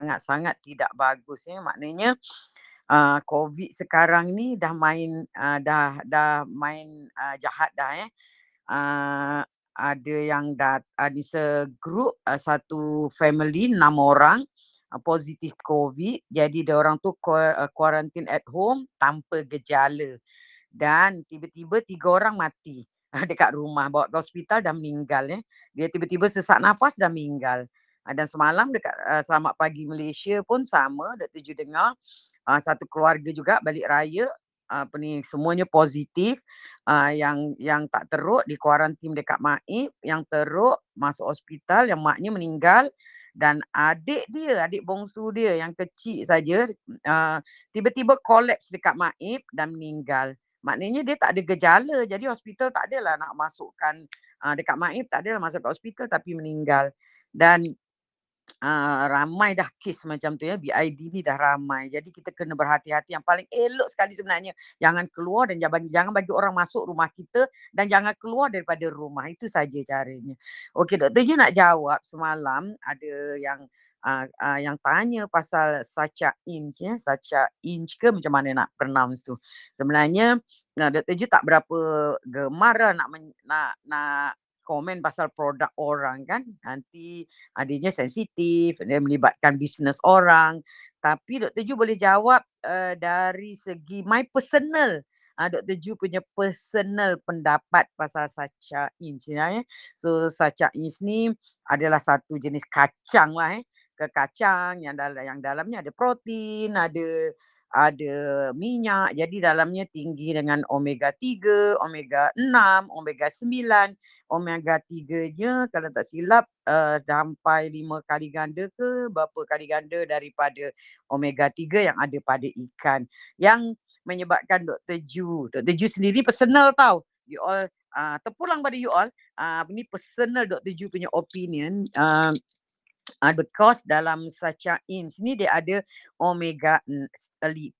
sangat-sangat tidak bagus ya. Maknanya uh, COVID sekarang ni dah main uh, dah dah main uh, jahat dah ya. Uh, ada yang dah ada segrup uh, satu family enam orang uh, positif COVID. Jadi dia orang tu quarantine at home tanpa gejala. Dan tiba-tiba tiga orang mati dekat rumah bawa ke hospital dah meninggal ya. Dia tiba-tiba sesak nafas dah meninggal. Dan semalam dekat uh, Selamat Pagi Malaysia pun sama Dr. Ju dengar uh, satu keluarga juga balik raya apa ni semuanya positif uh, yang yang tak teruk di kuarantin dekat Maib yang teruk masuk hospital yang maknya meninggal dan adik dia adik bongsu dia yang kecil saja uh, tiba-tiba kolaps dekat Maib dan meninggal maknanya dia tak ada gejala jadi hospital tak adalah nak masukkan uh, dekat Maib tak adalah masuk ke hospital tapi meninggal dan uh, ramai dah kes macam tu ya BID ni dah ramai. Jadi kita kena berhati-hati. Yang paling elok sekali sebenarnya jangan keluar dan jangan bagi orang masuk rumah kita dan jangan keluar daripada rumah. Itu saja caranya. Okey doktor je nak jawab semalam ada yang uh, uh, yang tanya pasal sacha inch ya. Sacha inch ke macam mana nak pronounce tu. Sebenarnya Nah, Dr. Ju tak berapa gemar lah nak, men, nak, nak komen pasal produk orang kan nanti adanya sensitif dia melibatkan bisnes orang tapi Dr. Ju boleh jawab uh, dari segi my personal uh, Dr. Ju punya personal pendapat pasal sacha ins ya so sacha ins ni adalah satu jenis kacang lah eh kacang yang dalam yang dalamnya ada protein ada ada minyak jadi dalamnya tinggi dengan omega 3, omega 6, omega 9. Omega 3-nya kalau tak silap uh, sampai 5 kali ganda ke berapa kali ganda daripada omega 3 yang ada pada ikan. Yang menyebabkan Dr. Ju, Dr. Ju sendiri personal tau. You all uh, terpulang pada you all. Uh, ini personal Dr. Ju punya opinion. Uh, uh, because dalam sacha ins ni dia ada omega 3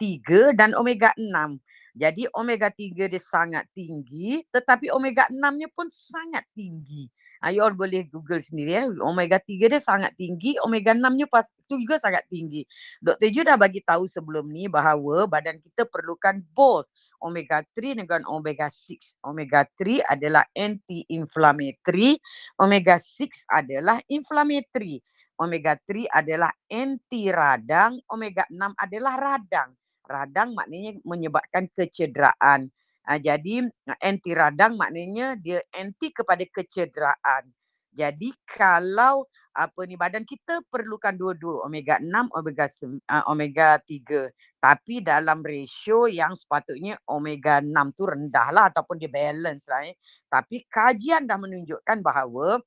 dan omega 6. Jadi omega 3 dia sangat tinggi tetapi omega 6-nya pun sangat tinggi. Uh, you all boleh google sendiri ya. Omega 3 dia sangat tinggi, omega 6-nya pas tu juga sangat tinggi. Dr. Ju dah bagi tahu sebelum ni bahawa badan kita perlukan both omega 3 dengan omega 6. Omega 3 adalah anti-inflammatory, omega 6 adalah inflammatory. Omega 3 adalah anti radang, omega 6 adalah radang. Radang maknanya menyebabkan kecederaan. Uh, jadi anti radang maknanya dia anti kepada kecederaan. Jadi kalau apa ni badan kita perlukan dua-dua omega 6 omega uh, omega 3 tapi dalam ratio yang sepatutnya omega 6 tu rendah lah ataupun dia balance lah eh. Tapi kajian dah menunjukkan bahawa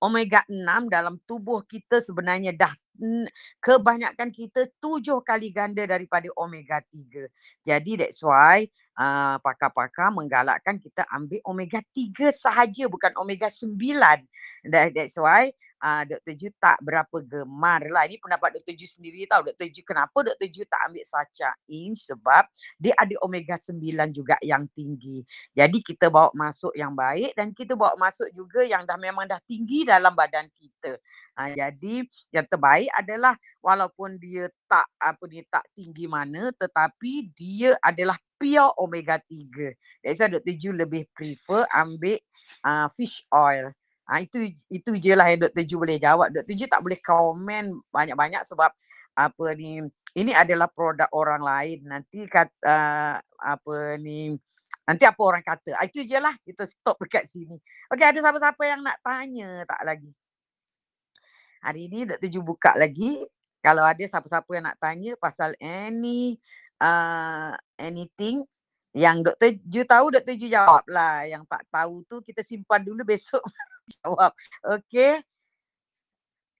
omega 6 dalam tubuh kita sebenarnya dah kebanyakan kita tujuh kali ganda daripada omega 3. Jadi that's why uh, pakar-pakar menggalakkan kita ambil omega 3 sahaja bukan omega 9. That, that's why uh, Dr. Ju tak berapa gemar lah. Ini pendapat Dr. Ju sendiri tahu. Dr. Ju kenapa Dr. Ju tak ambil sacha in sebab dia ada omega 9 juga yang tinggi. Jadi kita bawa masuk yang baik dan kita bawa masuk juga yang dah memang dah tinggi dalam badan kita. Uh, jadi yang terbaik adalah walaupun dia tak apa ni tak tinggi mana tetapi dia adalah pure omega 3. That's why Dr. Ju lebih prefer ambil uh, fish oil. Ha, itu itu je lah yang Dr. Ju boleh jawab. Dr. Ju tak boleh komen banyak-banyak sebab apa ni ini adalah produk orang lain. Nanti kata uh, apa ni nanti apa orang kata. Ha, itu je lah kita stop dekat sini. Okey ada siapa-siapa yang nak tanya tak lagi? Hari ini Dr. Ju buka lagi. Kalau ada siapa-siapa yang nak tanya pasal any uh, anything yang Dr. Ju tahu, Dr. Ju jawab lah. Yang tak tahu tu kita simpan dulu besok jawab. Okey.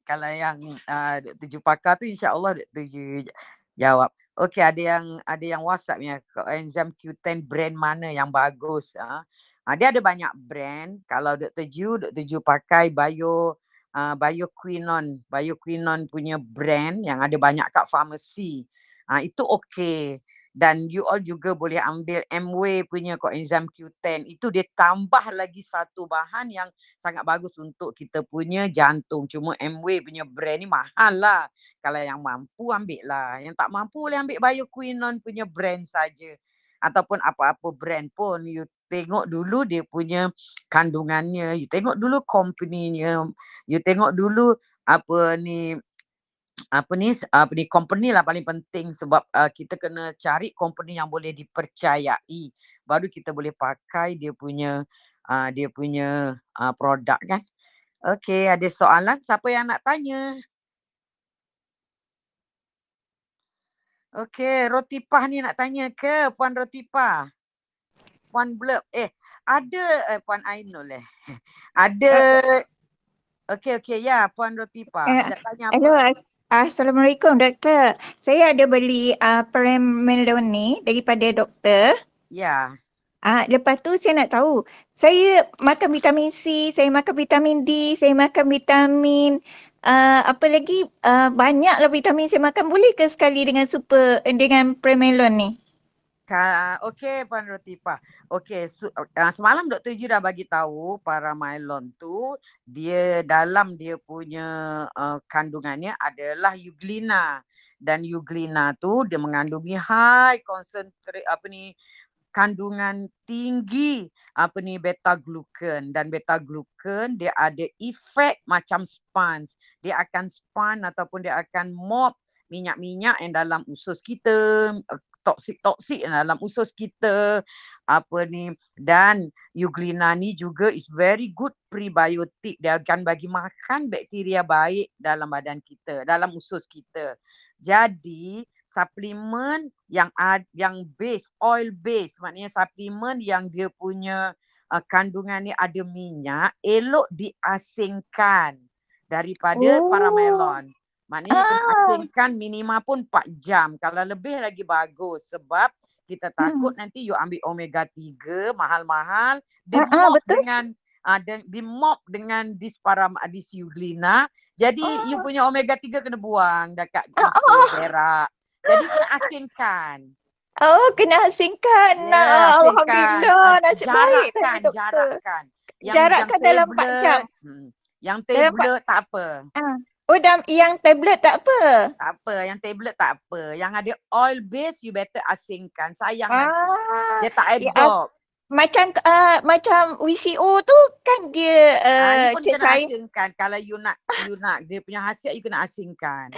Kalau yang uh, Dr. Ju pakar tu insya-Allah Dr. Ju jawab. Okey, ada yang ada yang WhatsApp ya. Enzim Q10 brand mana yang bagus? Ha? Uh, dia ada banyak brand. Kalau Dr. Ju, Dr. Ju pakai Bio uh, bioquinon bioquinon punya brand yang ada banyak kat farmasi uh, itu okey dan you all juga boleh ambil MW punya coenzyme Q10 itu dia tambah lagi satu bahan yang sangat bagus untuk kita punya jantung. Cuma MW punya brand ni mahal lah. Kalau yang mampu ambil lah yang tak mampu boleh ambil bioquinon punya brand saja. Ataupun apa-apa brand pun. You tengok dulu dia punya kandungannya. You tengok dulu company-nya. You tengok dulu apa ni apa ni apa ni company lah paling penting sebab uh, kita kena cari company yang boleh dipercayai. Baru kita boleh pakai dia punya uh, dia punya uh, produk kan. Okey ada soalan? Siapa yang nak tanya? Okey rotipah ni nak tanya ke? Puan rotipah puan blurb eh ada eh, puan ainul eh. Ada uh, okey okey ya puan rotipah uh, nak tanya apa? hello Assalamualaikum doktor. Saya ada beli uh, Premelon ni daripada doktor. Ya. Ah uh, lepas tu saya nak tahu, saya makan vitamin C, saya makan vitamin D, saya makan vitamin uh, apa lagi uh, banyaklah vitamin saya makan boleh ke sekali dengan super dengan Premelon ni? Okey Puan Rotipa. Okey, uh, semalam Dr. Ju dah bagi tahu para mylon tu dia dalam dia punya uh, kandungannya adalah euglena dan euglena tu dia mengandungi high concentrate apa ni kandungan tinggi apa ni beta glucan dan beta glucan dia ada efek macam sponge. Dia akan sponge ataupun dia akan mop minyak-minyak yang dalam usus kita, toksik-toksik dalam usus kita apa ni. Dan euglena ni juga is very good prebiotik dia akan bagi makan bakteria baik dalam badan kita dalam usus kita. Jadi suplemen yang yang base oil base maknanya suplemen yang dia punya uh, kandungan ni ada minyak elok diasingkan daripada oh. para melon Maknanya ah. kena asingkan minima pun 4 jam. Kalau lebih lagi bagus sebab kita takut hmm. nanti you ambil omega 3 mahal-mahal di ah, ah, betul. dengan uh, di mop dengan disparam adisiuglina. Jadi ah. you punya omega 3 kena buang dekat ah, ah. berak. Jadi kena asingkan. Oh, kena asingkan. Ya, nah, Alhamdulillah. Nasib jarakkan, baik. Jarakkan. Yang, jarakkan yang dalam 4 jam. Hmm. Yang tablet tak apa. Uh. Oh dam yang tablet tak apa. Tak apa, yang tablet tak apa. Yang ada oil base you better asingkan. Sayang ah, nanti. Dia tak absorb. Macam uh, macam WCO tu kan dia uh, uh, pun kena asingkan. Kalau you nak you nak dia punya hasil you kena asingkan.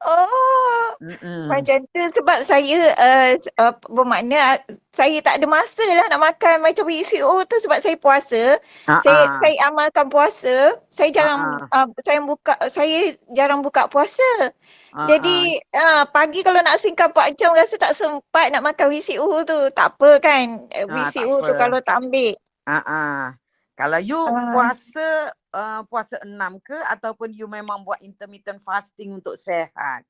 Oh. Mm-mm. Macam tu sebab saya uh, uh, bermakna saya tak ada masa lah nak makan macam WCO tu sebab saya puasa. Uh-uh. Saya saya amalkan puasa. Saya jarang uh-uh. uh, saya buka saya jarang buka puasa. Uh-uh. Jadi uh, pagi kalau nak singkat 4 jam rasa tak sempat nak makan WCO tu. Tak apa kan uh, WCO tu kalau tak ambil. Uh-uh. Kalau you uh. puasa uh, puasa enam ke ataupun you memang buat intermittent fasting untuk sehat?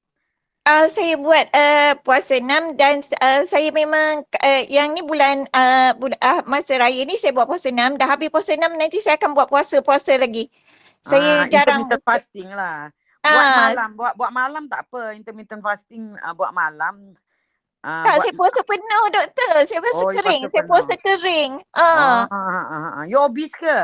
Uh, saya buat uh, puasa enam dan uh, saya memang uh, yang ni bulan uh, bul- uh, masa raya ni saya buat puasa enam. Dah habis puasa enam nanti saya akan buat puasa-puasa lagi. Saya uh, jarang intermittent fasting lah. Buat uh, malam, buat buat malam tak apa. Intermittent fasting uh, buat malam. Uh, tak, buat... saya puasa penuh doktor. Saya puasa oh, kering. Puasa saya puasa kering. Uh. Uh, uh, uh, uh. You obese ke?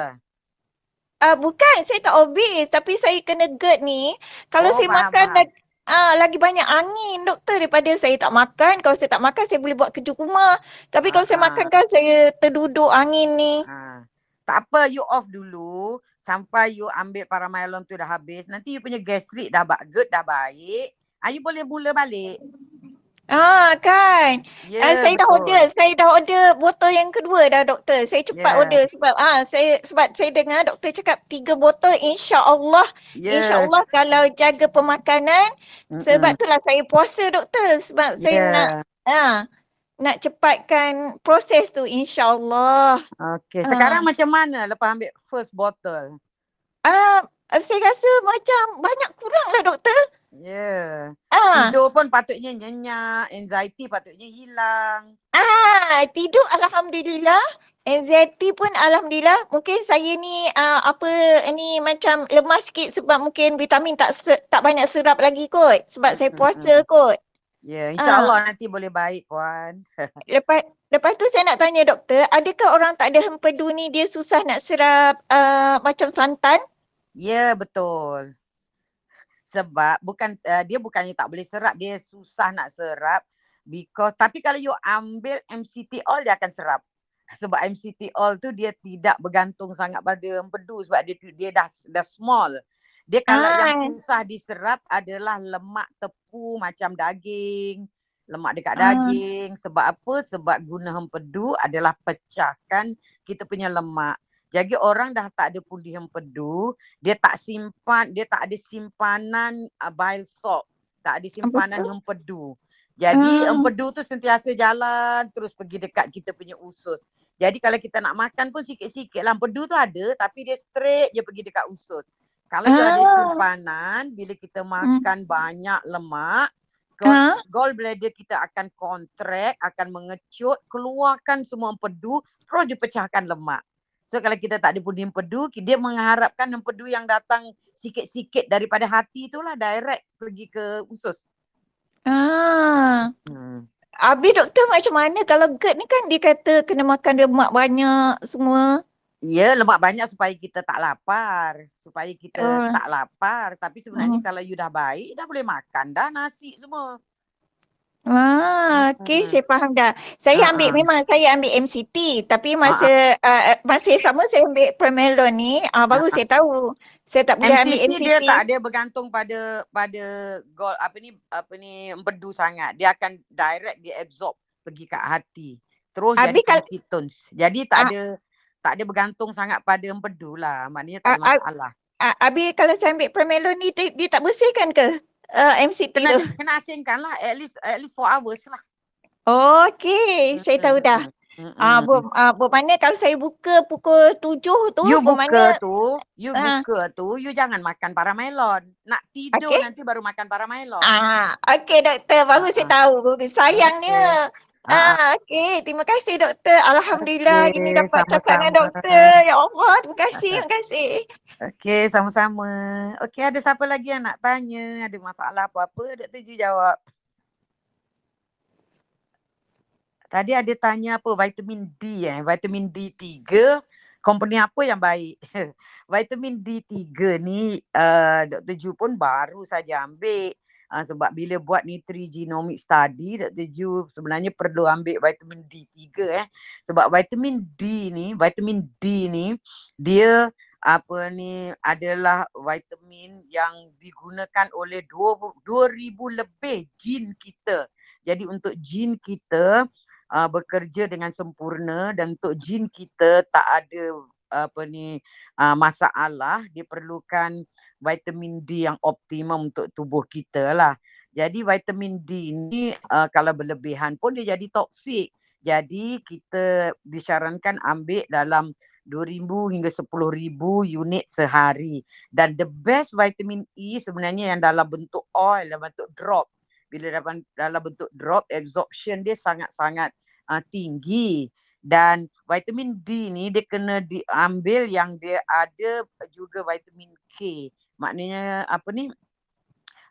Uh, bukan, saya tak obese. Tapi saya kena GERD ni. Kalau oh, saya faham, makan faham. Ah, lagi banyak angin doktor daripada saya tak makan. Kalau saya tak makan saya boleh buat kerja rumah. Tapi kalau saya makan kan saya terduduk angin ni. Ha. Tak apa you off dulu sampai you ambil paramylon tu dah habis. Nanti you punya gastrik dah good dah baik. Ah, you boleh mula balik. Ah kan. Yeah, uh, saya betul. dah order, saya dah order botol yang kedua dah doktor. Saya cepat yeah. order sebab ah saya sebab saya dengar doktor cakap tiga botol insya-Allah. Yes. Insya-Allah kalau jaga pemakanan Mm-mm. sebab itulah saya puasa doktor sebab yeah. saya nak ah nak cepatkan proses tu insya-Allah. Okey, sekarang ah. macam mana lepas ambil first bottle? Ah saya rasa macam banyak kurang lah doktor. Ya. Yeah. Ah. Tidur pun patutnya nyenyak, anxiety patutnya hilang. Ah, tidur alhamdulillah. Anxiety pun alhamdulillah. Mungkin saya ni uh, apa ni macam lemas sikit sebab mungkin vitamin tak se- tak banyak serap lagi kot sebab saya puasa kot. Ya, insyaAllah uh, nanti boleh baik Puan. lepas lepas tu saya nak tanya doktor, adakah orang tak ada hempedu ni dia susah nak serap uh, macam santan? Ya, betul. Sebab bukan uh, dia bukannya tak boleh serap, dia susah nak serap because tapi kalau you ambil MCT oil dia akan serap. Sebab MCT oil tu dia tidak bergantung sangat pada empedu sebab dia dia dah dah small. Dia kalau ah. yang susah diserap adalah lemak tepu macam daging, lemak dekat ah. daging. Sebab apa? Sebab guna hempedu adalah pecahkan kita punya lemak. Jadi orang dah tak ada pundi hempedu, dia tak simpan, dia tak ada simpanan uh, bile salt. Tak ada simpanan hempedu. Jadi ah. empedu tu sentiasa jalan terus pergi dekat kita punya usus. Jadi kalau kita nak makan pun sikit-sikit lah. Empedu tu ada tapi dia straight je pergi dekat usus. Kalau ah. ada simpanan, bila kita hmm. makan hmm. banyak lemak, ah. gallbladder kita akan kontrak, akan mengecut, keluarkan semua empedu, terus dia pecahkan lemak. So kalau kita tak ada pun empedu, dia mengharapkan empedu yang datang sikit-sikit daripada hati itulah direct pergi ke usus. Ah. Hmm. Abi doktor macam mana kalau GERD ni kan dia kata kena makan lemak banyak semua. Ya, lemak banyak supaya kita tak lapar. Supaya kita uh. tak lapar. Tapi sebenarnya uh. kalau you dah baik, dah boleh makan dah nasi semua. Ah, okey, uh. saya faham dah. Saya uh. ambil, memang saya ambil MCT. Tapi masa uh. Uh, masa sama saya ambil Premelon ni, uh, baru uh. saya tahu. Saya tak boleh MCT ambil MCT. dia tak ada bergantung pada pada goal apa ni apa ni empedu sangat. Dia akan direct dia absorb pergi kat hati. Terus Habis jadi ketones. Jadi tak uh. ada tak ada bergantung sangat pada empedu lah. Maknanya tak ada masalah. Abi kalau saya ambil Premelon ni dia, dia tak bersihkan ke uh, MCT kena, tu? Kena asingkan lah at least at least 4 hours lah. Oh, okay. Saya tahu dah. Ah, bu, ah, bu mana kalau saya buka pukul tujuh tu, you buka mana, tu, you uh, buka tu, you jangan makan paramelon. Nak tidur okay. nanti baru makan paramelon. Ah, okay doktor, baru uh, saya tahu. Sayangnya, okay. Ah, okey. Terima kasih doktor. Alhamdulillah okay, ini dapat cakap dengan doktor. Ya Allah, terima kasih, terima kasih. Okey, sama-sama. Okey, ada siapa lagi yang nak tanya? Ada masalah apa-apa? Doktor Ju jawab. Tadi ada tanya apa? Vitamin D eh. Vitamin D3. Company apa yang baik? Vitamin D3 ni uh, Dr. Ju pun baru saja ambil. Uh, sebab bila buat 3 genomic study Dr. Ju sebenarnya perlu ambil vitamin D3 eh sebab vitamin D ni vitamin D ni dia apa ni adalah vitamin yang digunakan oleh 2000 lebih jin kita. Jadi untuk jin kita uh, bekerja dengan sempurna dan untuk jin kita tak ada apa ni uh, masalah diperlukan vitamin D yang optimum untuk tubuh kita lah. Jadi vitamin D ni uh, kalau berlebihan pun dia jadi toksik. Jadi kita disarankan ambil dalam 2000 hingga 10000 unit sehari. Dan the best vitamin E sebenarnya yang dalam bentuk oil, dalam bentuk drop. Bila dalam, dalam bentuk drop, absorption dia sangat-sangat uh, tinggi dan vitamin D ni dia kena diambil yang dia ada juga vitamin K. Maknanya apa ni?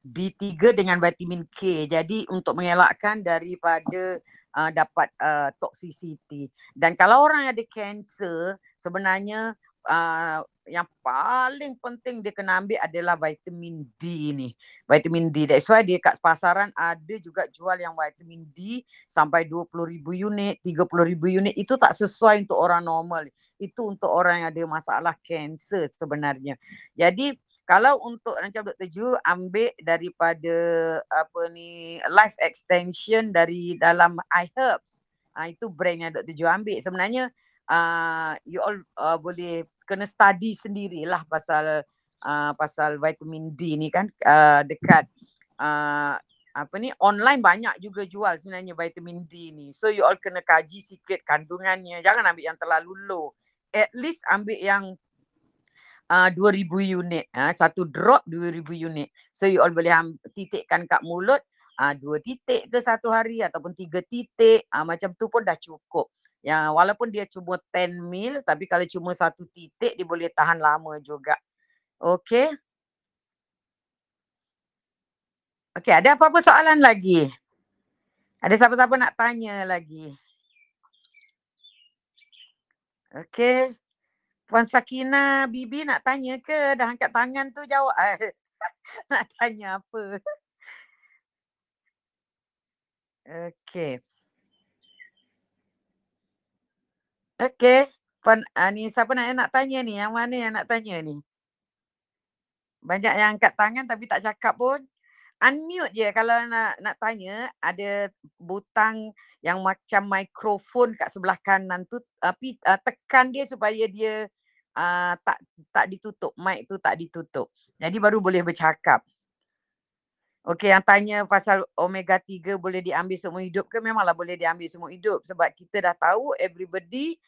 D3 dengan vitamin K. Jadi untuk mengelakkan daripada uh, dapat uh, toxicity. Dan kalau orang ada kanser sebenarnya uh, yang paling penting dia kena ambil adalah vitamin D ni. Vitamin D. That's why dia kat pasaran ada juga jual yang vitamin D sampai 20,000 unit, 30,000 unit. Itu tak sesuai untuk orang normal. Itu untuk orang yang ada masalah kanser sebenarnya. Jadi kalau untuk macam Dr. Ju ambil daripada apa ni life extension dari dalam iHerbs. Uh, itu brand yang Dr. Ju ambil. Sebenarnya uh, you all uh, boleh kena study sendirilah pasal uh, pasal vitamin D ni kan uh, dekat uh, apa ni online banyak juga jual sebenarnya vitamin D ni. So you all kena kaji sikit kandungannya. Jangan ambil yang terlalu low. At least ambil yang uh, 2000 unit. Uh, satu drop 2000 unit. So you all boleh titikkan kat mulut uh, dua titik ke satu hari ataupun tiga titik. Uh, macam tu pun dah cukup. Yang walaupun dia cuma 10 mil tapi kalau cuma satu titik dia boleh tahan lama juga. Okey. Okey, ada apa-apa soalan lagi? Ada siapa-siapa nak tanya lagi? Okey. Puan Sakina Bibi nak tanya ke? Dah angkat tangan tu jawab. nak tanya apa? Okey. Okey. Puan uh, ni siapa nak nak tanya ni? Yang mana yang nak tanya ni? Banyak yang angkat tangan tapi tak cakap pun. Unmute je kalau nak nak tanya ada butang yang macam mikrofon kat sebelah kanan tu tapi uh, tekan dia supaya dia uh, tak tak ditutup mic tu tak ditutup. Jadi baru boleh bercakap. Okey yang tanya pasal omega 3 boleh diambil semua hidup ke memanglah boleh diambil semua hidup sebab kita dah tahu everybody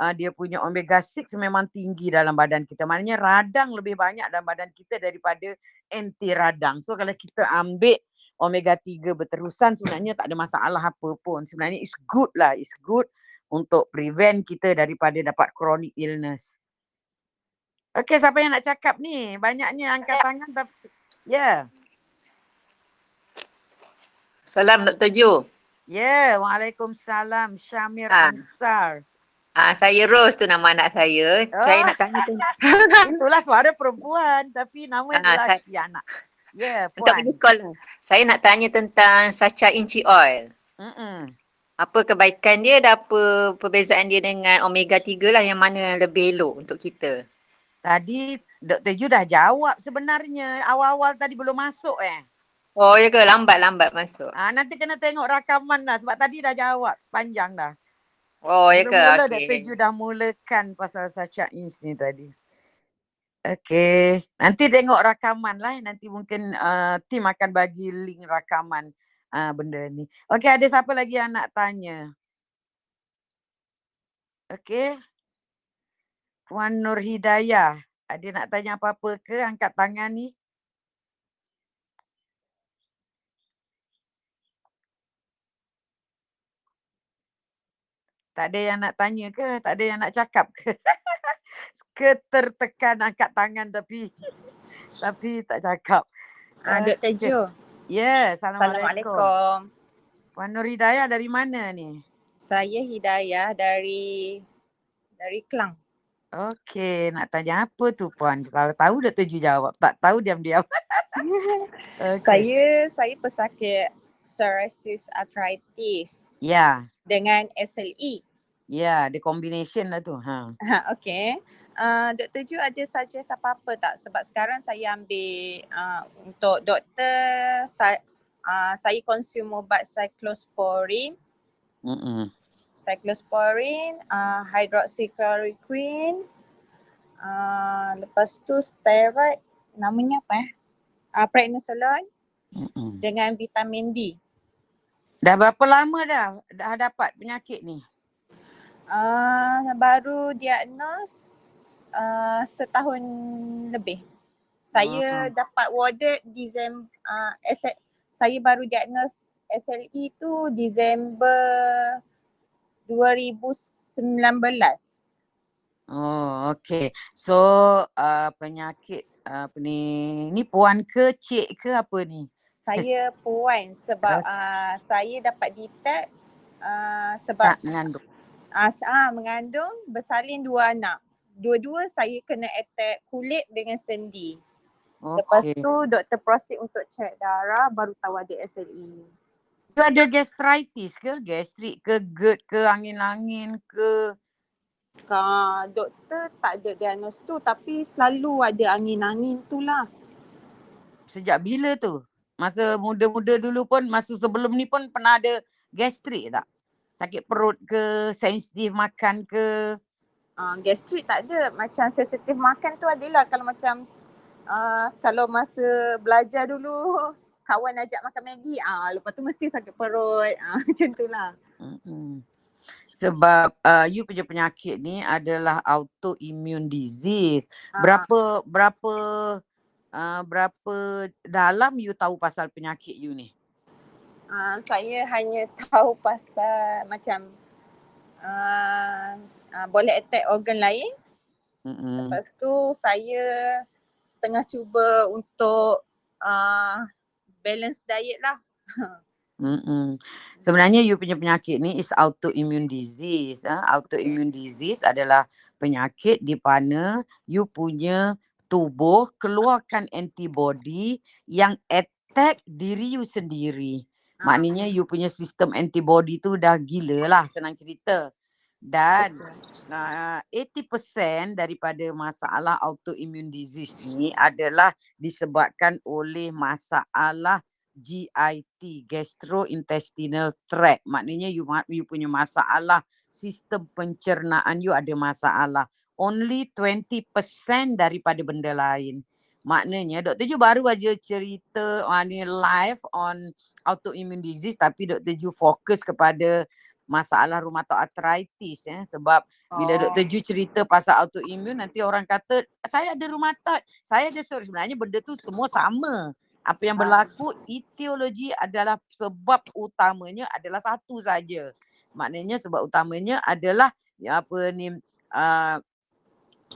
uh, dia punya omega 6 memang tinggi dalam badan kita. Maknanya radang lebih banyak dalam badan kita daripada anti radang. So kalau kita ambil omega 3 berterusan sebenarnya tak ada masalah apa pun. Sebenarnya it's good lah. It's good untuk prevent kita daripada dapat chronic illness. Okay, siapa yang nak cakap ni? Banyaknya angkat tangan tapi ya. Yeah. Salam Dr. Ju. Ya, yeah, Waalaikumsalam Syamir ha. Ansar. Ah, saya Rose tu nama anak saya. Oh. Saya nak tanya tu. Itulah suara perempuan tapi nama ah, lelaki saya... anak. Ya, yeah, puan. Untuk call. Saya nak tanya tentang sacha inci oil. Mm-mm. Apa kebaikan dia dan apa perbezaan dia dengan omega 3 lah yang mana lebih elok untuk kita? Tadi Dr. Ju dah jawab sebenarnya. Awal-awal tadi belum masuk eh. Oh ya ke? Lambat-lambat masuk. Ah, nanti kena tengok rakaman lah sebab tadi dah jawab. Panjang dah. Oh ya ke? Mula-mula okay. Dr. Ju dah mulakan pasal Sacha Ins ni tadi. Okay. Nanti tengok rakaman lah. Nanti mungkin uh, tim akan bagi link rakaman uh, benda ni. Okay ada siapa lagi yang nak tanya? Okay. Puan Nur Hidayah. Ada nak tanya apa-apa ke? Angkat tangan ni. Tak ada yang nak tanya ke? Tak ada yang nak cakap ke? Ketertekan angkat tangan tapi tapi tak cakap. Ah, uh, Dr. Jo. Ya, yeah, Assalamualaikum. Assalamualaikum. Puan Nur Hidayah dari mana ni? Saya Hidayah dari dari Kelang. Okey, nak tanya apa tu puan? Kalau tahu Dr. Ju jawab. Tak tahu diam-diam. okay. Saya saya pesakit psoriasis arthritis. Ya. Yeah. Dengan SLE. Ya, yeah, the combination lah tu. Ha. ha okay. Uh, Dr. Ju ada suggest apa-apa tak? Sebab sekarang saya ambil uh, untuk doktor, sa- uh, saya consume ubat cyclosporin. Mm-mm. Cyclosporin, uh, hydroxychloroquine, uh, lepas tu steroid, namanya apa eh? Uh, prednisolone Mm-mm. dengan vitamin D. Dah berapa lama dah dah dapat penyakit ni? Uh, baru diagnos uh, setahun lebih. Saya uh-huh. dapat warded Disember uh, S- saya baru diagnos SLE tu Disember 2019. Oh, okay. So, uh, penyakit uh, apa ni? Ni puan ke cik ke apa ni? Saya puan sebab uh, saya dapat detect uh, sebab tak mengandung. Uh, uh, mengandung bersalin dua anak. Dua-dua saya kena attack kulit dengan sendi. Okay. Lepas tu doktor proceed untuk cek darah baru tahu ada SLE. Tu ada gastritis ke? Gastrik ke? GERD ke? Angin-angin ke? Ka, doktor tak ada diagnos tu tapi selalu ada angin-angin tu lah. Sejak bila tu? Masa muda-muda dulu pun, masa sebelum ni pun pernah ada gastrik tak? Sakit perut ke, sensitif makan ke? Uh, gastrik tak ada. Macam sensitif makan tu adalah kalau macam uh, kalau masa belajar dulu kawan ajak makan Maggi, ah uh, lepas tu mesti sakit perut. Uh, macam tu lah. Mm-hmm. Sebab uh, you punya penyakit ni adalah autoimmune disease. Uh. Berapa berapa uh, berapa dalam you tahu pasal penyakit you ni? Uh, saya hanya tahu pasal macam uh, uh, boleh attack organ lain. Mm-hmm. Lepas tu saya tengah cuba untuk uh, balance diet lah. Mm-mm. Sebenarnya you punya penyakit ni is autoimmune disease. Ha? Autoimmune disease adalah penyakit di mana you punya tubuh keluarkan antibody yang attack diri you sendiri. Ah. Maknanya you punya sistem antibody tu dah gila lah senang cerita. Dan uh, 80% daripada masalah autoimmune disease ni adalah disebabkan oleh masalah GIT, gastrointestinal tract. Maknanya you, you punya masalah sistem pencernaan you ada masalah. Only 20% daripada benda lain. Maknanya Dr. Ju baru aja cerita uh, ni live on autoimmune disease tapi Dr. Ju fokus kepada masalah rheumatoid arthritis ya sebab oh. bila Dr. Ju cerita pasal autoimmune nanti orang kata saya ada rheumatoid, saya ada sebenarnya benda tu semua sama apa yang berlaku etiologi adalah sebab utamanya adalah satu saja. Maknanya sebab utamanya adalah ya apa ni uh,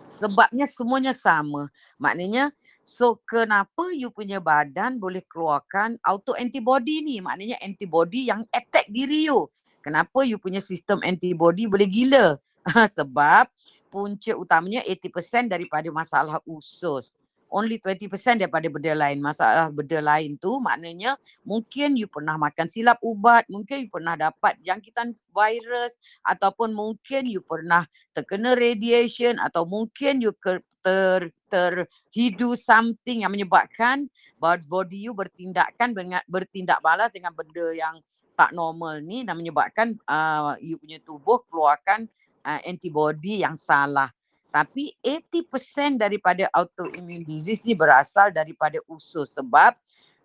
sebabnya semuanya sama. Maknanya so kenapa you punya badan boleh keluarkan auto antibody ni? Maknanya antibody yang attack diri you. Kenapa you punya sistem antibody boleh gila? sebab punca utamanya 80% daripada masalah usus only 20% daripada benda lain. Masalah benda lain tu maknanya mungkin you pernah makan silap ubat, mungkin you pernah dapat jangkitan virus ataupun mungkin you pernah terkena radiation atau mungkin you ter, ter, terhidu something yang menyebabkan body you bertindakkan bertindak balas dengan benda yang tak normal ni dan menyebabkan uh, you punya tubuh keluarkan uh, antibody yang salah. Tapi 80% daripada autoimmune disease ni berasal daripada usus sebab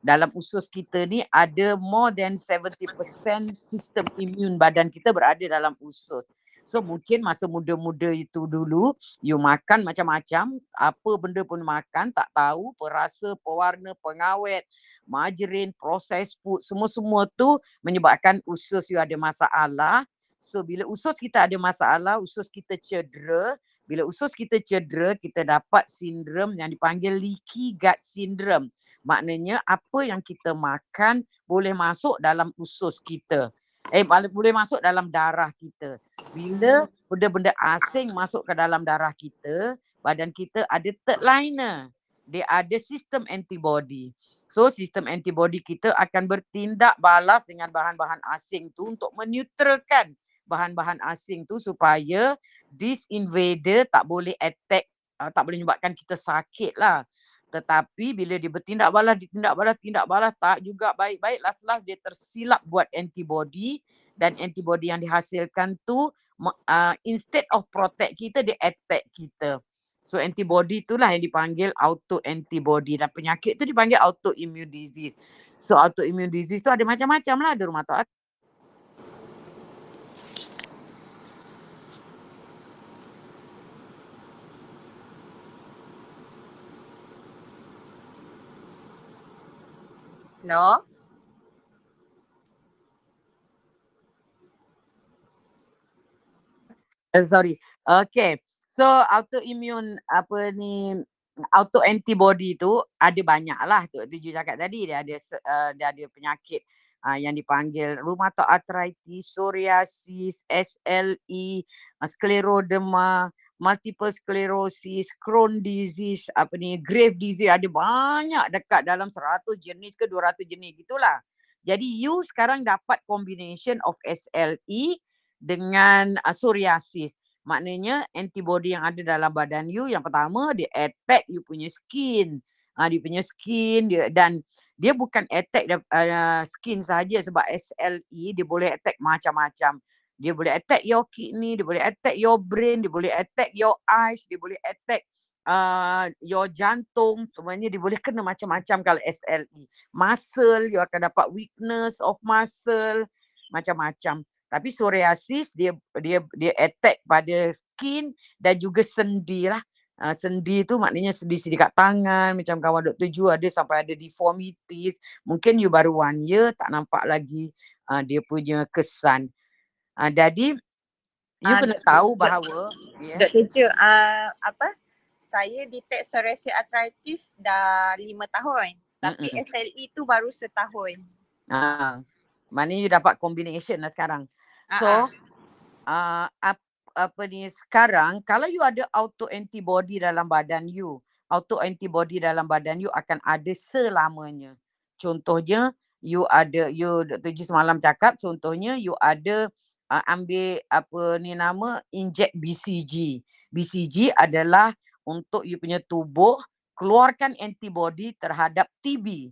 dalam usus kita ni ada more than 70% sistem imun badan kita berada dalam usus. So mungkin masa muda-muda itu dulu you makan macam-macam, apa benda pun makan tak tahu, perasa, pewarna, pengawet, margarin, processed food, semua-semua tu menyebabkan usus you ada masalah. So bila usus kita ada masalah, usus kita cedera, bila usus kita cedera, kita dapat sindrom yang dipanggil leaky gut syndrome. Maknanya apa yang kita makan boleh masuk dalam usus kita. Eh boleh masuk dalam darah kita. Bila benda-benda asing masuk ke dalam darah kita, badan kita ada third liner. Dia ada sistem antibody. So sistem antibody kita akan bertindak balas dengan bahan-bahan asing tu untuk menetralkan bahan-bahan asing tu supaya this invader tak boleh attack uh, tak boleh menyebabkan kita sakit lah. Tetapi bila dia bertindak balas ditindak balas tindak balas tak juga baik-baik. Last last dia tersilap buat antibody dan antibody yang dihasilkan tu uh, instead of protect kita dia attack kita. So antibody itulah yang dipanggil auto antibody dan penyakit tu dipanggil autoimmune disease. So autoimmune disease tu ada macam-macam lah ada rheumatoid No. Sorry. Okay. So autoimmune apa ni auto antibody tu ada banyak lah tu tuju cakap tadi dia ada uh, dia ada penyakit uh, yang dipanggil rheumatoid arthritis, psoriasis, SLE, uh, scleroderma, multiple sclerosis, Crohn disease, apa ni, grave disease ada banyak dekat dalam 100 jenis ke 200 jenis gitulah. Jadi you sekarang dapat combination of SLE dengan uh, psoriasis. Maknanya antibody yang ada dalam badan you yang pertama dia attack you punya skin. Uh, dia punya skin dia dan dia bukan attack uh, skin saja sebab SLE dia boleh attack macam-macam dia boleh attack your kidney, dia boleh attack your brain, dia boleh attack your eyes, dia boleh attack uh, your jantung, semuanya dia boleh kena macam-macam kalau SLE. Muscle, you akan dapat weakness of muscle, macam-macam. Tapi psoriasis dia dia dia attack pada skin dan juga sendi lah. Uh, sendi tu maknanya sendi-sendi kat tangan macam kawan Dr. Ju ada sampai ada deformities. Mungkin you baru one year tak nampak lagi uh, dia punya kesan. Uh, jadi you uh, kena tahu bahawa yeah. Dr. Ju, uh, apa? Saya detect psoriasis arthritis dah lima tahun. Tapi Mm-mm. SLE tu baru setahun. Uh, Maknanya you dapat combination lah sekarang. So Ah, uh, ap, apa ni sekarang kalau you ada auto antibody dalam badan you, auto antibody dalam badan you akan ada selamanya. Contohnya you ada you Dr. Ju semalam cakap contohnya you ada uh, ambil apa ni nama inject BCG. BCG adalah untuk you punya tubuh keluarkan antibody terhadap TB.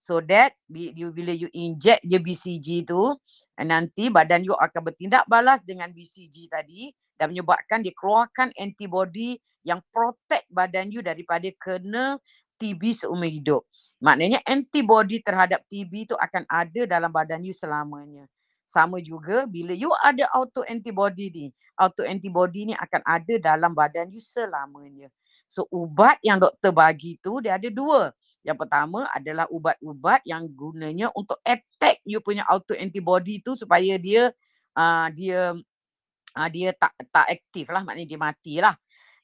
So that you bila you inject je BCG tu nanti badan you akan bertindak balas dengan BCG tadi dan menyebabkan dia keluarkan antibody yang protect badan you daripada kena TB seumur hidup. Maknanya antibody terhadap TB tu akan ada dalam badan you selamanya. Sama juga bila you ada auto antibody ni, auto antibody ni akan ada dalam badan you selamanya. So ubat yang doktor bagi tu dia ada dua. Yang pertama adalah ubat-ubat yang gunanya untuk attack you punya auto antibody tu supaya dia uh, dia uh, dia tak tak aktif lah maknanya dia matilah.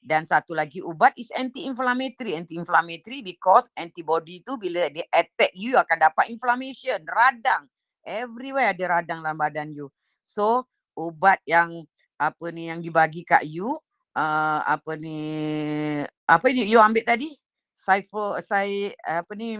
Dan satu lagi ubat is anti-inflammatory. Anti-inflammatory because antibody tu bila dia attack you you akan dapat inflammation, radang. Everywhere ada radang dalam badan you. So ubat yang apa ni yang dibagi kat you uh, apa ni apa ni you ambil tadi? Cypho, sai apa ni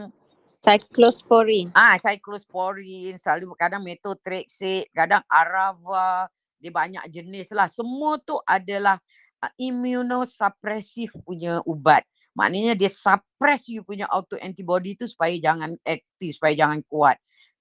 Cyclosporin. Ah, cyclosporin, selalu kadang methotrexate, kadang arava, dia banyak jenis lah. Semua tu adalah uh, immunosuppressive punya ubat. Maknanya dia suppress you punya auto antibody tu supaya jangan aktif, supaya jangan kuat.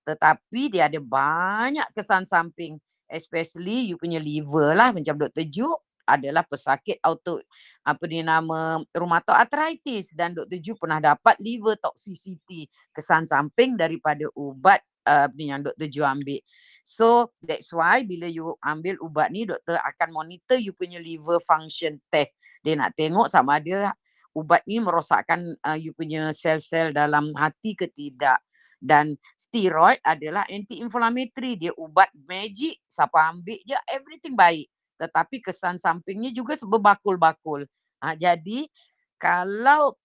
Tetapi dia ada banyak kesan samping. Especially you punya liver lah macam Dr. Ju adalah pesakit auto apa ni nama rheumatoid arthritis dan Dr. Ju pernah dapat liver toxicity kesan samping daripada ubat uh, ni yang Dr. Ju ambil. So that's why bila you ambil ubat ni doktor akan monitor you punya liver function test. Dia nak tengok sama ada ubat ni merosakkan uh, you punya sel-sel dalam hati ke tidak. Dan steroid adalah anti-inflammatory. Dia ubat magic. Siapa ambil je everything baik tetapi kesan sampingnya juga berbakul-bakul. Ha, jadi kalau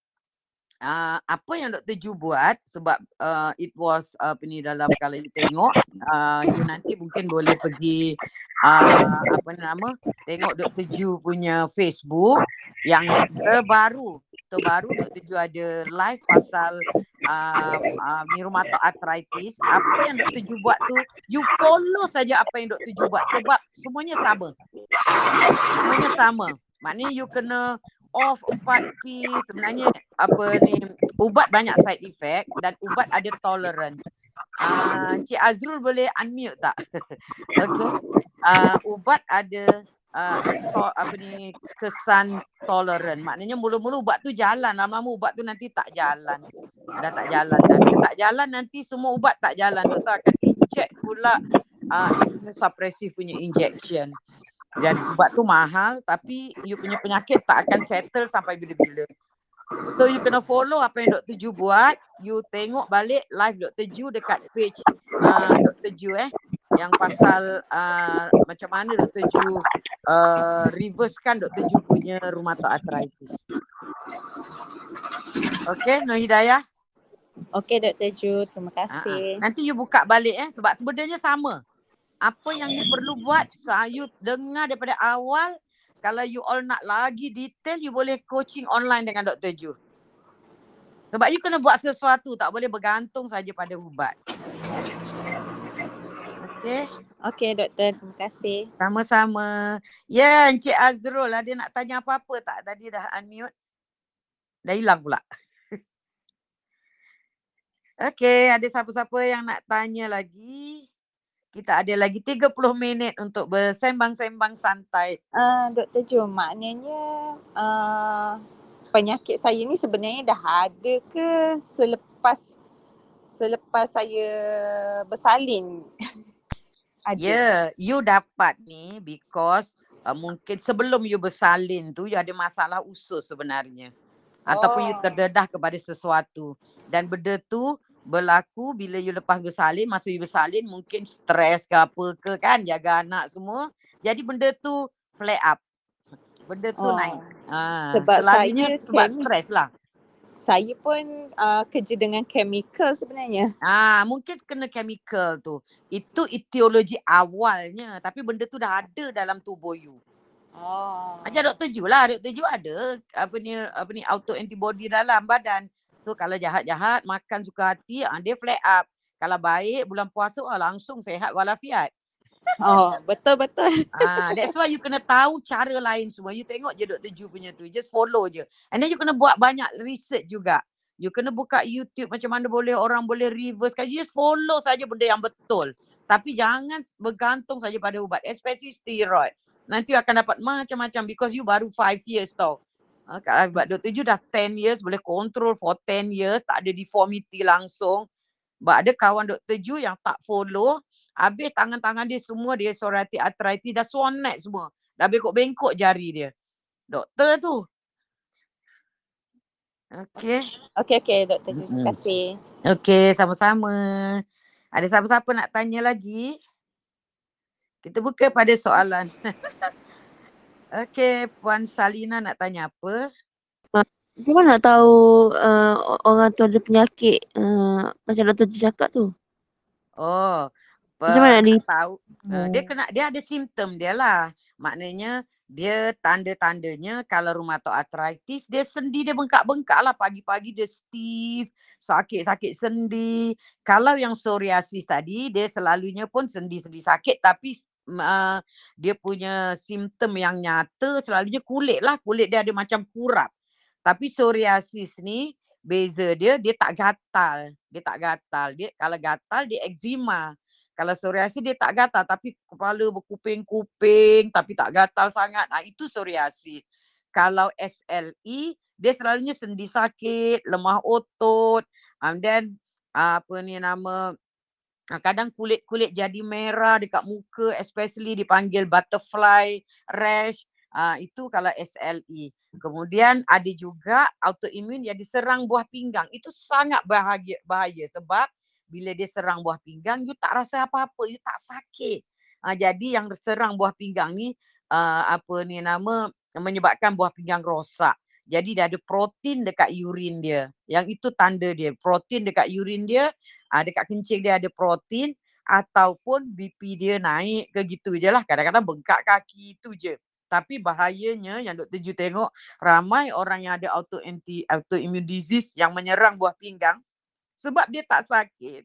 uh, apa yang Dr. Ju buat sebab uh, it was uh, apa ni dalam kalau you tengok uh, you nanti mungkin boleh pergi uh, apa nama tengok Dr. Ju punya Facebook yang terbaru terbaru Dr. Ju ada live pasal uh, uh, rheumatoid arthritis apa yang Dr. Ju buat tu you follow saja apa yang Dr. Ju buat sebab semuanya sama semuanya sama maknanya you kena off 4P sebenarnya apa ni ubat banyak side effect dan ubat ada tolerance uh, Cik Azrul boleh unmute tak okay uh, ubat ada uh, to, apa ni kesan tolerant maknanya mula-mula ubat tu jalan lama-lama ubat tu nanti tak jalan dah tak jalan dan bila tak jalan nanti semua ubat tak jalan doktor akan inject pula uh, suppressive punya injection dan ubat tu mahal tapi you punya penyakit tak akan settle sampai bila-bila So you kena follow apa yang Dr. Ju buat. You tengok balik live Dr. Ju dekat page uh, Dr. Ju eh. Yang pasal uh, macam mana Dr. Ju uh, reversekan Dr. Ju punya rheumatoid arthritis. Okay, Nur Hidayah. Okey Dr. Ju, terima Uh-uh. kasih. Nanti you buka balik eh sebab sebenarnya sama. Apa yang you perlu buat, so you dengar daripada awal kalau you all nak lagi detail, you boleh coaching online dengan Dr. Ju. Sebab you kena buat sesuatu, tak boleh bergantung saja pada ubat. Okay, Okey doktor, terima kasih. sama-sama. Ya, yeah, Encik Azrul ada nak tanya apa-apa tak? Tadi dah unmute. Dah hilang pula. Okay, ada siapa-siapa yang nak tanya lagi? Kita ada lagi 30 minit untuk bersembang-sembang santai. Uh, Dr. Ju, maknanya uh, penyakit saya ni sebenarnya dah ada ke selepas selepas saya bersalin? ada. Ya, yeah, you dapat ni because uh, mungkin sebelum you bersalin tu you ada masalah usus sebenarnya. Ataupun you Oh. terdedah kepada sesuatu. Dan benda tu berlaku bila you lepas bersalin, masa you bersalin mungkin stres ke apa ke kan, jaga anak semua. Jadi benda tu flare up. Benda tu Oh. naik. Ha, Sebab selalunya saya sebab stres lah. Saya pun uh, kerja dengan chemical sebenarnya. Ah, mungkin kena chemical tu. Itu etiologi awalnya tapi benda tu dah ada dalam tubuh you. Oh. Macam Dr. Ju lah. Dr. Ju ada apa ni apa ni auto antibody dalam badan. So kalau jahat-jahat makan suka hati ah, dia flare up. Kalau baik bulan puasa ah, langsung sehat walafiat. Oh, betul betul. Ah, that's why you kena tahu cara lain semua. You tengok je Dr. Ju punya tu. Just follow je. And then you kena buat banyak research juga. You kena buka YouTube macam mana boleh orang boleh reverse kan. You just follow saja benda yang betul. Tapi jangan bergantung saja pada ubat. Especially steroid. Nanti akan dapat macam-macam because you baru 5 years tau. Kalau ubat Dr. Ju dah 10 years boleh control for 10 years. Tak ada deformity langsung. But ada kawan Dr. Ju yang tak follow. Habis tangan-tangan dia semua dia psoriatic arthritis dah neck semua. Dah bengkok-bengkok jari dia. Doktor tu. Okey. Okey okey Dr. Ju. Terima kasih. Okey, sama-sama. Ada siapa-siapa nak tanya lagi? Kita buka pada soalan. Okey, Puan Salina nak tanya apa? Macam mana nak tahu uh, orang tu ada penyakit uh, macam doktor tu cakap tu? Oh, Macam mana di tahu uh, dia Hmm. kena dia ada simptom dia lah. Maknanya dia tanda-tandanya kalau rheumatoid arthritis dia sendi dia bengkak-bengkak lah pagi-pagi dia stiff, sakit-sakit sendi. Kalau yang psoriasis tadi dia selalunya pun sendi-sendi sakit tapi uh, dia punya simptom yang nyata selalunya kulit lah. Kulit dia ada macam kurap. Tapi psoriasis ni beza dia dia tak gatal. Dia tak gatal. Dia kalau gatal dia eczema. Kalau psoriasis dia tak gatal tapi kepala berkuping-kuping tapi tak gatal sangat. Ah itu psoriasis. Kalau SLE dia selalunya sendi sakit, lemah otot, and then uh, apa ni nama uh, kadang kulit-kulit jadi merah dekat muka especially dipanggil butterfly rash. Uh, itu kalau SLE. Kemudian ada juga autoimun yang diserang buah pinggang. Itu sangat bahagia, bahaya sebab bila dia serang buah pinggang you tak rasa apa-apa, you tak sakit. Uh, jadi yang serang buah pinggang ni uh, apa ni nama menyebabkan buah pinggang rosak. Jadi dia ada protein dekat urin dia. Yang itu tanda dia. Protein dekat urin dia, uh, dekat kencing dia ada protein ataupun BP dia naik ke gitu je lah. Kadang-kadang bengkak kaki itu je. Tapi bahayanya yang Dr. Ju tengok ramai orang yang ada auto anti autoimmune disease yang menyerang buah pinggang sebab dia tak sakit.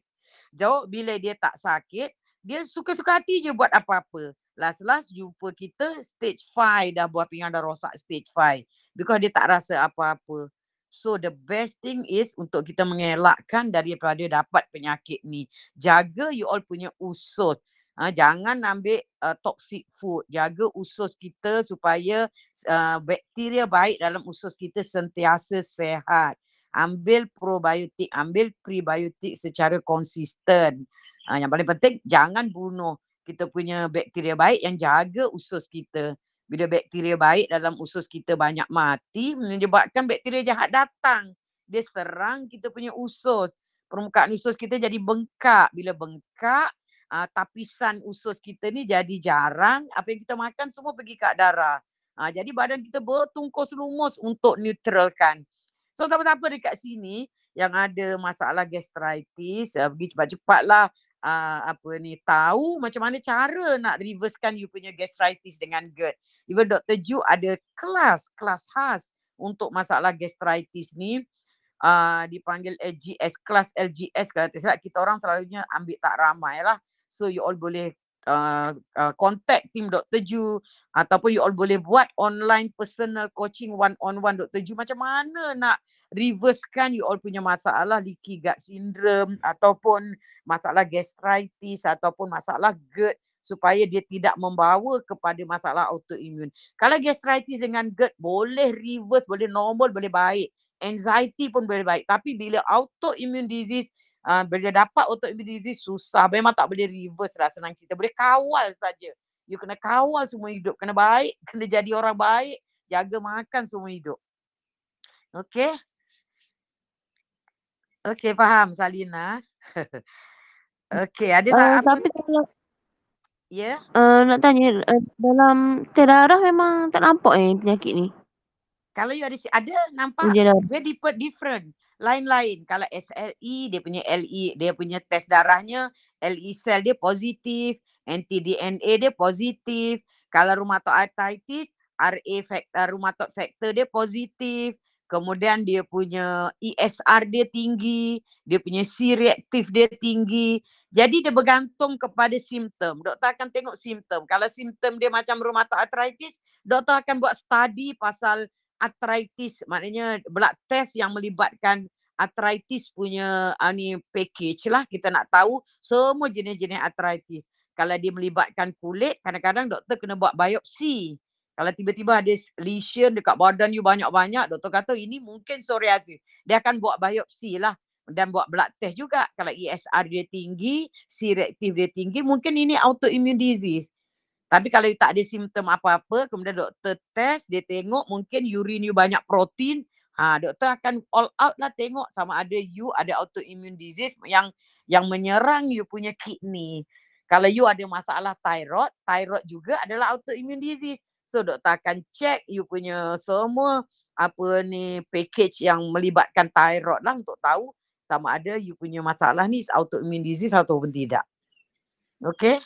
Jawab bila dia tak sakit, dia suka-suka hati je buat apa-apa. Last-last jumpa kita stage 5 dah buah pinggang dah rosak stage 5 because dia tak rasa apa-apa. So the best thing is untuk kita mengelakkan daripada dapat penyakit ni. Jaga you all punya usus. Ha, jangan ambil uh, toxic food. Jaga usus kita supaya uh, bakteria baik dalam usus kita sentiasa sehat. Ambil probiotik, ambil prebiotik secara konsisten. Uh, yang paling penting jangan bunuh kita punya bakteria baik yang jaga usus kita. Bila bakteria baik dalam usus kita banyak mati menyebabkan bakteria jahat datang. Dia serang kita punya usus. Permukaan usus kita jadi bengkak. Bila bengkak, uh, tapisan usus kita ni jadi jarang. Apa yang kita makan semua pergi kat darah. Uh, jadi badan kita bertungkus lumus untuk neutralkan. So siapa-siapa dekat sini yang ada masalah gastritis, uh, pergi cepat-cepatlah uh, apa ni tahu macam mana cara nak reversekan you punya gastritis dengan GERD. Even Dr. Ju ada kelas, kelas khas untuk masalah gastritis ni uh, dipanggil LGS, kelas LGS kalau tak silap kita orang selalunya ambil tak ramai lah. So you all boleh uh, uh, contact team Dr. Ju ataupun you all boleh buat online personal coaching one on one Dr. Ju macam mana nak reversekan you all punya masalah leaky gut syndrome ataupun masalah gastritis ataupun masalah GERD supaya dia tidak membawa kepada masalah autoimun. Kalau gastritis dengan GERD boleh reverse, boleh normal, boleh baik. Anxiety pun boleh baik. Tapi bila autoimmune disease Uh, bila dapat autoimmune disease susah. Memang tak boleh reverse lah senang cerita. Boleh kawal saja. You kena kawal semua hidup. Kena baik. Kena jadi orang baik. Jaga makan semua hidup. Okay. Okay faham Salina. okay ada uh, apa? Tapi kalau Ya. Yeah? Uh, nak tanya uh, dalam terdarah memang tak nampak eh penyakit ni. Kalau you ada ada nampak dia different different lain-lain. Kalau SLE dia punya LE dia punya test darahnya LE cell dia positif, anti DNA dia positif. Kalau rheumatoid RA factor rheumatoid factor dia positif. Kemudian dia punya ESR dia tinggi, dia punya C reaktif dia tinggi. Jadi dia bergantung kepada simptom. Doktor akan tengok simptom. Kalau simptom dia macam rheumatoid arthritis, doktor akan buat study pasal arthritis. Maknanya blood test yang melibatkan arthritis punya uh, ni package lah. Kita nak tahu semua jenis-jenis arthritis. Kalau dia melibatkan kulit, kadang-kadang doktor kena buat biopsi. Kalau tiba-tiba ada lesion dekat badan you banyak-banyak, doktor kata ini mungkin psoriasis. Dia akan buat biopsi lah dan buat blood test juga. Kalau ESR dia tinggi, C reaktif dia tinggi, mungkin ini autoimmune disease. Tapi kalau you tak ada simptom apa-apa, kemudian doktor test, dia tengok mungkin urine you banyak protein, ha, doktor akan all out lah tengok sama ada you ada autoimmune disease yang yang menyerang you punya kidney. Kalau you ada masalah thyroid, thyroid juga adalah autoimmune disease. So doktor akan check you punya semua apa ni package yang melibatkan thyroid lah untuk tahu sama ada you punya masalah ni autoimmune disease ataupun tidak. Okay?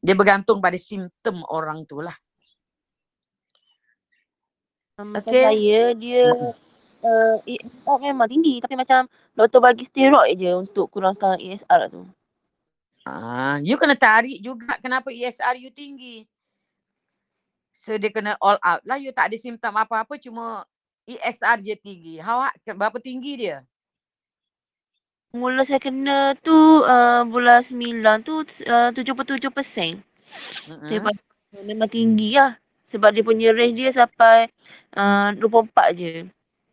Dia bergantung pada simptom orang tu lah. Macam Okay. saya dia uh, ESR memang tinggi tapi macam doktor bagi steroid je untuk kurangkan ESR tu. Ah, you kena tarik juga kenapa ESR you tinggi. So dia kena all out lah. You tak ada simptom apa-apa cuma ESR je tinggi. Ke- berapa tinggi dia? Mula saya kena tu uh, bulan 9 tu uh, 77%. Mm-mm. Daripada memang tinggi lah. Sebab dia punya range dia sampai uh, 24 je.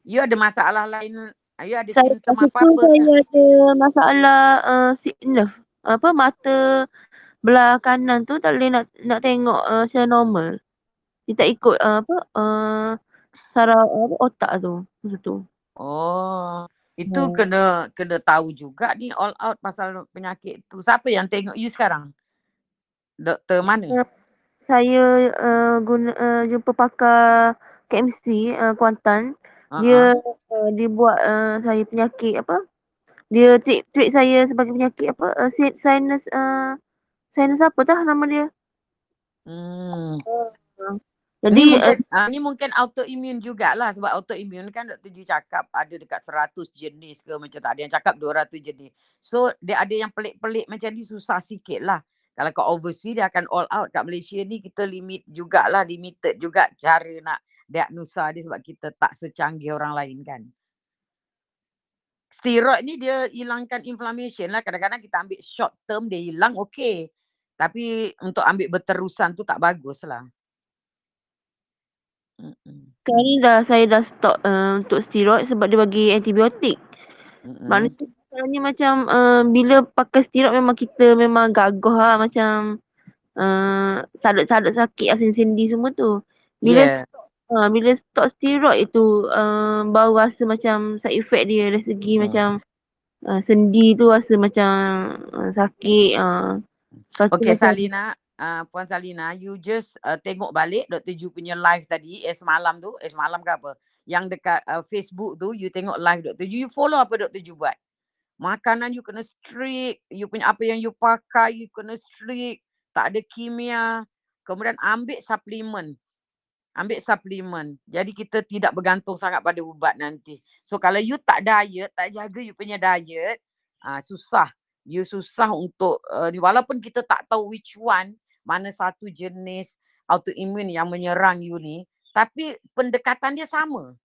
You ada masalah lain? You ada Saya simptom apa-apa saya ke? ada masalah uh, sickness. Apa mata belah kanan tu tak boleh nak nak tengok uh, secara normal. Dia tak ikut uh, apa uh, saraf apa, otak tu masa tu. Oh, itu Hmm. kena kena tahu juga ni all out pasal penyakit tu. Siapa yang tengok you sekarang? Doktor mana? Ya. Saya uh, guna uh, jumpa pakar KMC uh, Kuantan. Dia Uh-uh. uh, dia buat uh, saya penyakit apa? Dia treat treat saya sebagai penyakit apa? Uh, si- sinus uh, sinus apa tah nama dia? Hmm. Jadi Ni uh, mungkin uh, mungkin autoimmune jugalah sebab autoimmune kan Dr. Ju cakap ada dekat 100 jenis ke macam tak ada yang cakap 200 jenis. So dia ada yang pelik-pelik macam ni susah sikit lah. Kalau kat overseas dia akan all out. Kat Malaysia ni kita limit jugalah, limited juga cara nak diagnosa dia sebab kita tak secanggih orang lain kan. Steroid ni dia hilangkan inflammation lah. Kadang-kadang kita ambil short term dia hilang okey. Tapi untuk ambil berterusan tu tak bagus lah. Sekarang ni dah saya dah stop uh, untuk steroid sebab dia bagi antibiotik. Mm-mm. Maknanya macam uh, bila pakai steroid memang kita memang gagah lah macam uh, sadat-sadat sakit lah sendi-sendi semua tu. Bila Yeah. uh, bila stop steroid itu uh, baru rasa macam side effect dia dari segi Hmm. macam uh, sendi tu rasa macam uh, sakit. Uh. Lepas tu Okay macam Salina, uh, Puan Salina, you just uh, tengok balik Dr. Ju punya live tadi, eh semalam tu, eh semalam ke apa, yang dekat uh, Facebook tu, you tengok live Dr. Ju, you follow apa Dr. Ju buat. Makanan you kena strict, you punya apa yang you pakai, you kena strict, tak ada kimia. Kemudian ambil suplemen. Ambil suplemen. Jadi kita tidak bergantung sangat pada ubat nanti. So kalau you tak diet, tak jaga you punya diet, uh, susah. You susah untuk uh, walaupun kita tak tahu which one mana satu jenis autoimmune yang menyerang you ni, tapi pendekatan dia sama.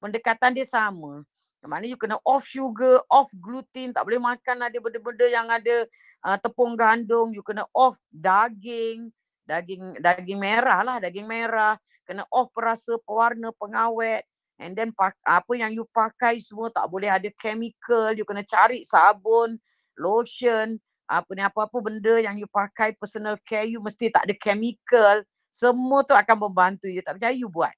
Pendekatan dia sama. Maknanya you kena off sugar, off gluten, tak boleh makan ada benda-benda yang ada uh, tepung gandum, you kena off daging, daging daging merah lah, daging merah, kena off perasa pewarna pengawet. And then apa yang you pakai semua tak boleh ada chemical, you kena cari sabun, lotion, apa ni apa-apa benda yang you pakai personal care you mesti tak ada chemical. Semua tu akan membantu you. Tak percaya you buat.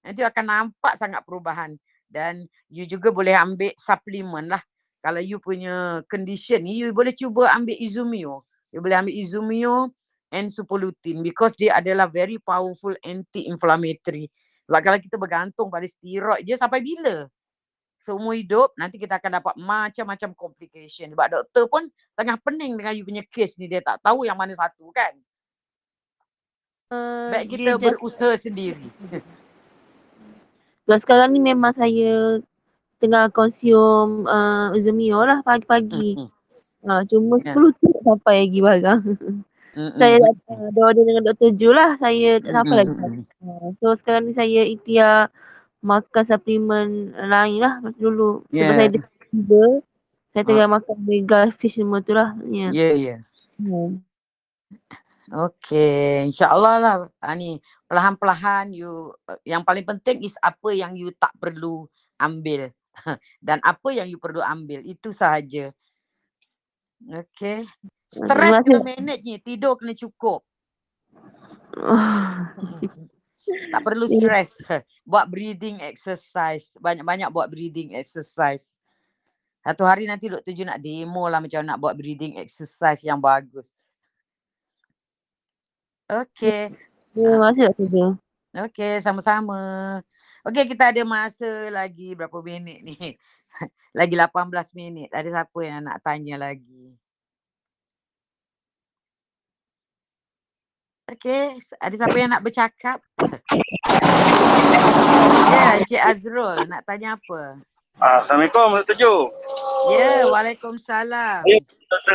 Nanti akan nampak sangat perubahan. Dan you juga boleh ambil suplemen lah. Kalau you punya condition ni, you boleh cuba ambil Izumio. You boleh ambil Izumio and Supolutin because dia adalah very powerful anti-inflammatory. Sebab kalau kita bergantung pada steroid je sampai bila? Seumur hidup nanti kita akan dapat macam-macam complication. Sebab doktor pun tengah pening dengan you punya case ni. Dia tak tahu yang mana satu kan. Uh, Baik kita berusaha sendiri. Sebab sekarang ni memang saya tengah consume uh, Uzemio lah pagi-pagi. Mm-hmm. Uh, cuma yeah. 10 tu sampai lagi barang. Mm-hmm. saya dah order dengan Dr. Ju lah. Saya tak sampai mm-hmm. lagi. Uh, so sekarang ni saya ikhtiar makan suplemen lain lah macam dulu. Yeah. Sebab saya ada. Saya tengah uh. makan mega fish semua tu lah. Ya, yeah. yeah, yeah. Hmm. Okay, insyaAllah lah. Ha, ni, perlahan-perlahan you, yang paling penting is apa yang you tak perlu ambil. Dan apa yang you perlu ambil, itu sahaja. Okay. Stres kena manage ni, tidur kena cukup. Tak perlu stres. buat breathing exercise. Banyak-banyak buat breathing exercise. Satu hari nanti Dr. Ju nak demo lah macam nak buat breathing exercise yang bagus. Okey. Terima kasih Dr. Jo. Okey, sama-sama. Okey, kita ada masa lagi berapa minit ni? lagi 18 minit. Ada siapa yang nak tanya lagi? Okey, ada siapa yang nak bercakap? ya, yeah, Encik Azrul nak tanya apa? Assalamualaikum Dr. Jo. Ya, yeah, Waalaikumsalam. Ya,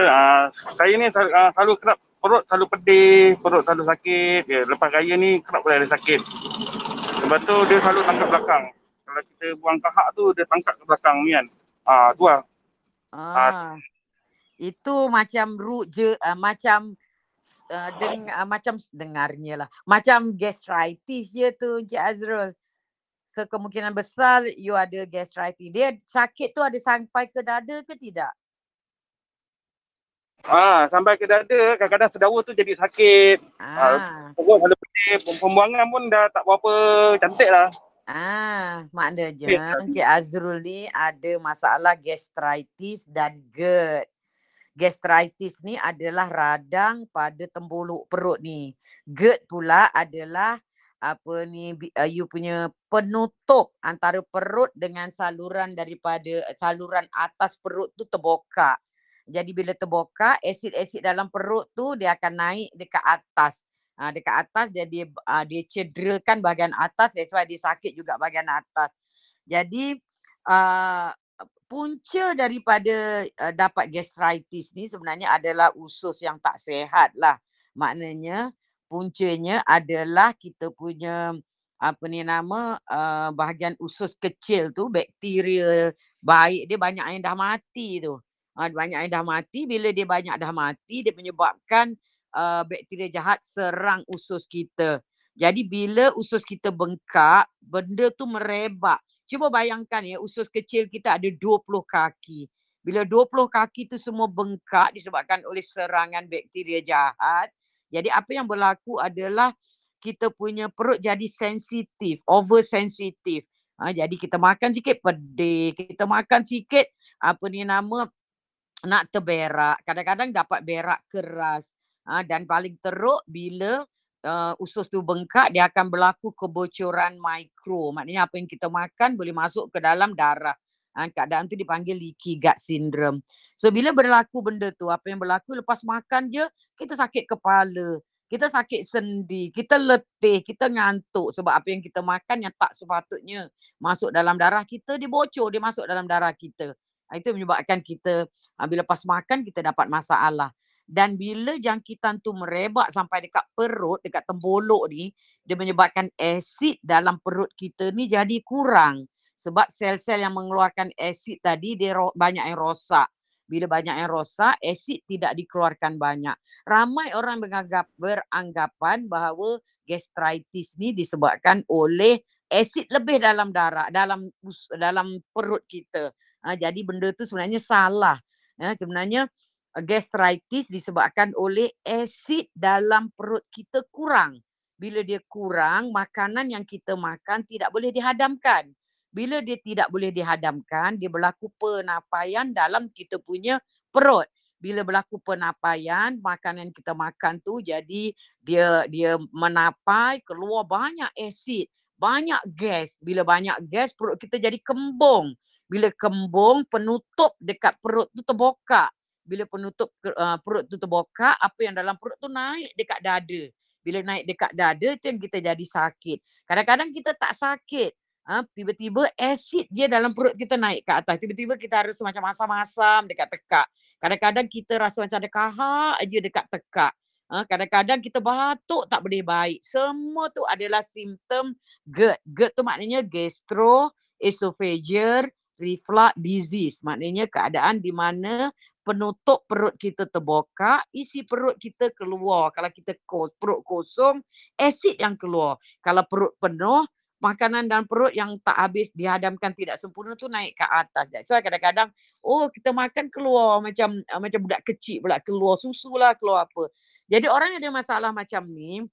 uh, saya ni uh, selalu kerap perut selalu pedih, perut selalu sakit. Ya, lepas raya ni kerap boleh ada sakit. Sebab tu dia selalu tangkap belakang. Kalau kita buang kahak tu dia tangkap ke belakang ni kan. Ah, tu lah. Ah. Uh, itu macam root je, uh, macam uh, deng, uh, macam dengarnya lah. Macam gastritis je tu Encik Azrul. So kemungkinan besar you ada gastritis. Dia sakit tu ada sampai ke dada ke tidak? Ah, sampai ke dada, kadang-kadang sedawa tu jadi sakit. Ah. Uh, kalau pedih, pembuangan pun dah tak berapa cantik lah. Ah, maknanya. Encik Azrul ni ada masalah gastritis dan GERD. Gastritis ni adalah radang pada tembuluk perut ni. GERD pula adalah apa ni uh, you punya penutup antara perut dengan saluran daripada saluran atas perut tu terbokak. Jadi bila terbuka, asid-asid dalam perut tu dia akan naik dekat atas. Ha, dekat atas dia dia, uh, dia cederakan bahagian atas, that's why dia sakit juga bahagian atas. Jadi uh, punca daripada uh, dapat gastritis ni sebenarnya adalah usus yang tak sehat lah. Maknanya puncanya adalah kita punya apa ni nama uh, bahagian usus kecil tu bakteria baik dia banyak yang dah mati tu. Uh, banyak yang dah mati bila dia banyak dah mati dia menyebabkan uh, bakteria jahat serang usus kita. Jadi bila usus kita bengkak benda tu merebak cuba bayangkan ya usus kecil kita ada 20 kaki bila 20 kaki tu semua bengkak disebabkan oleh serangan bakteria jahat jadi apa yang berlaku adalah kita punya perut jadi sensitif oversensitif Ha, jadi kita makan sikit pedih, kita makan sikit apa ni nama nak terberak. Kadang-kadang dapat berak keras. Uh, dan paling teruk bila uh, usus tu bengkak, dia akan berlaku kebocoran mikro. Maknanya apa yang kita makan boleh masuk ke dalam darah. Uh, keadaan tu dipanggil leaky gut syndrome. So bila berlaku benda tu, apa yang berlaku lepas makan je, kita sakit kepala. Kita sakit sendi, kita letih, kita ngantuk sebab apa yang kita makan yang tak sepatutnya masuk dalam darah kita, dia bocor, dia masuk dalam darah kita. Ah, itu menyebabkan kita uh, bila pas makan kita dapat masalah. Dan bila jangkitan tu merebak sampai dekat perut, dekat tembuluk ni, dia menyebabkan asid dalam perut kita ni jadi kurang. Sebab sel-sel yang mengeluarkan asid tadi dia ro- banyak yang rosak. Bila banyak yang rosak, asid tidak dikeluarkan banyak. Ramai orang menganggap, beranggapan bahawa gastritis ni disebabkan oleh asid lebih dalam darah, dalam dalam perut kita. Ha, jadi benda tu sebenarnya salah. Ha, sebenarnya gastritis disebabkan oleh asid dalam perut kita kurang. Bila dia kurang, makanan yang kita makan tidak boleh dihadamkan. Bila dia tidak boleh dihadamkan, dia berlaku penapaian dalam kita punya perut. Bila berlaku penapaian, makanan kita makan tu jadi dia dia menapai keluar banyak asid banyak gas. Bila banyak gas perut kita jadi kembung. Bila kembung penutup dekat perut tu terbuka. Bila penutup uh, perut tu terbuka, apa yang dalam perut tu naik dekat dada. Bila naik dekat dada tu yang kita jadi sakit. Kadang-kadang kita tak sakit. Ha, tiba-tiba asid je dalam perut kita naik ke atas. Tiba-tiba kita rasa macam masam-masam dekat tekak. Kadang-kadang kita rasa macam ada kahak aja dekat tekak. Ha, kadang-kadang kita batuk tak boleh baik. Semua tu adalah simptom GERD. GERD tu maknanya gastro esophageal reflux disease. Maknanya keadaan di mana penutup perut kita terbuka, isi perut kita keluar. Kalau kita kos, perut kosong, asid yang keluar. Kalau perut penuh, makanan dalam perut yang tak habis dihadamkan tidak sempurna tu naik ke atas. Why kadang-kadang oh kita makan keluar macam uh, macam budak kecil pula keluar susu lah keluar apa. Jadi orang yang ada masalah macam ni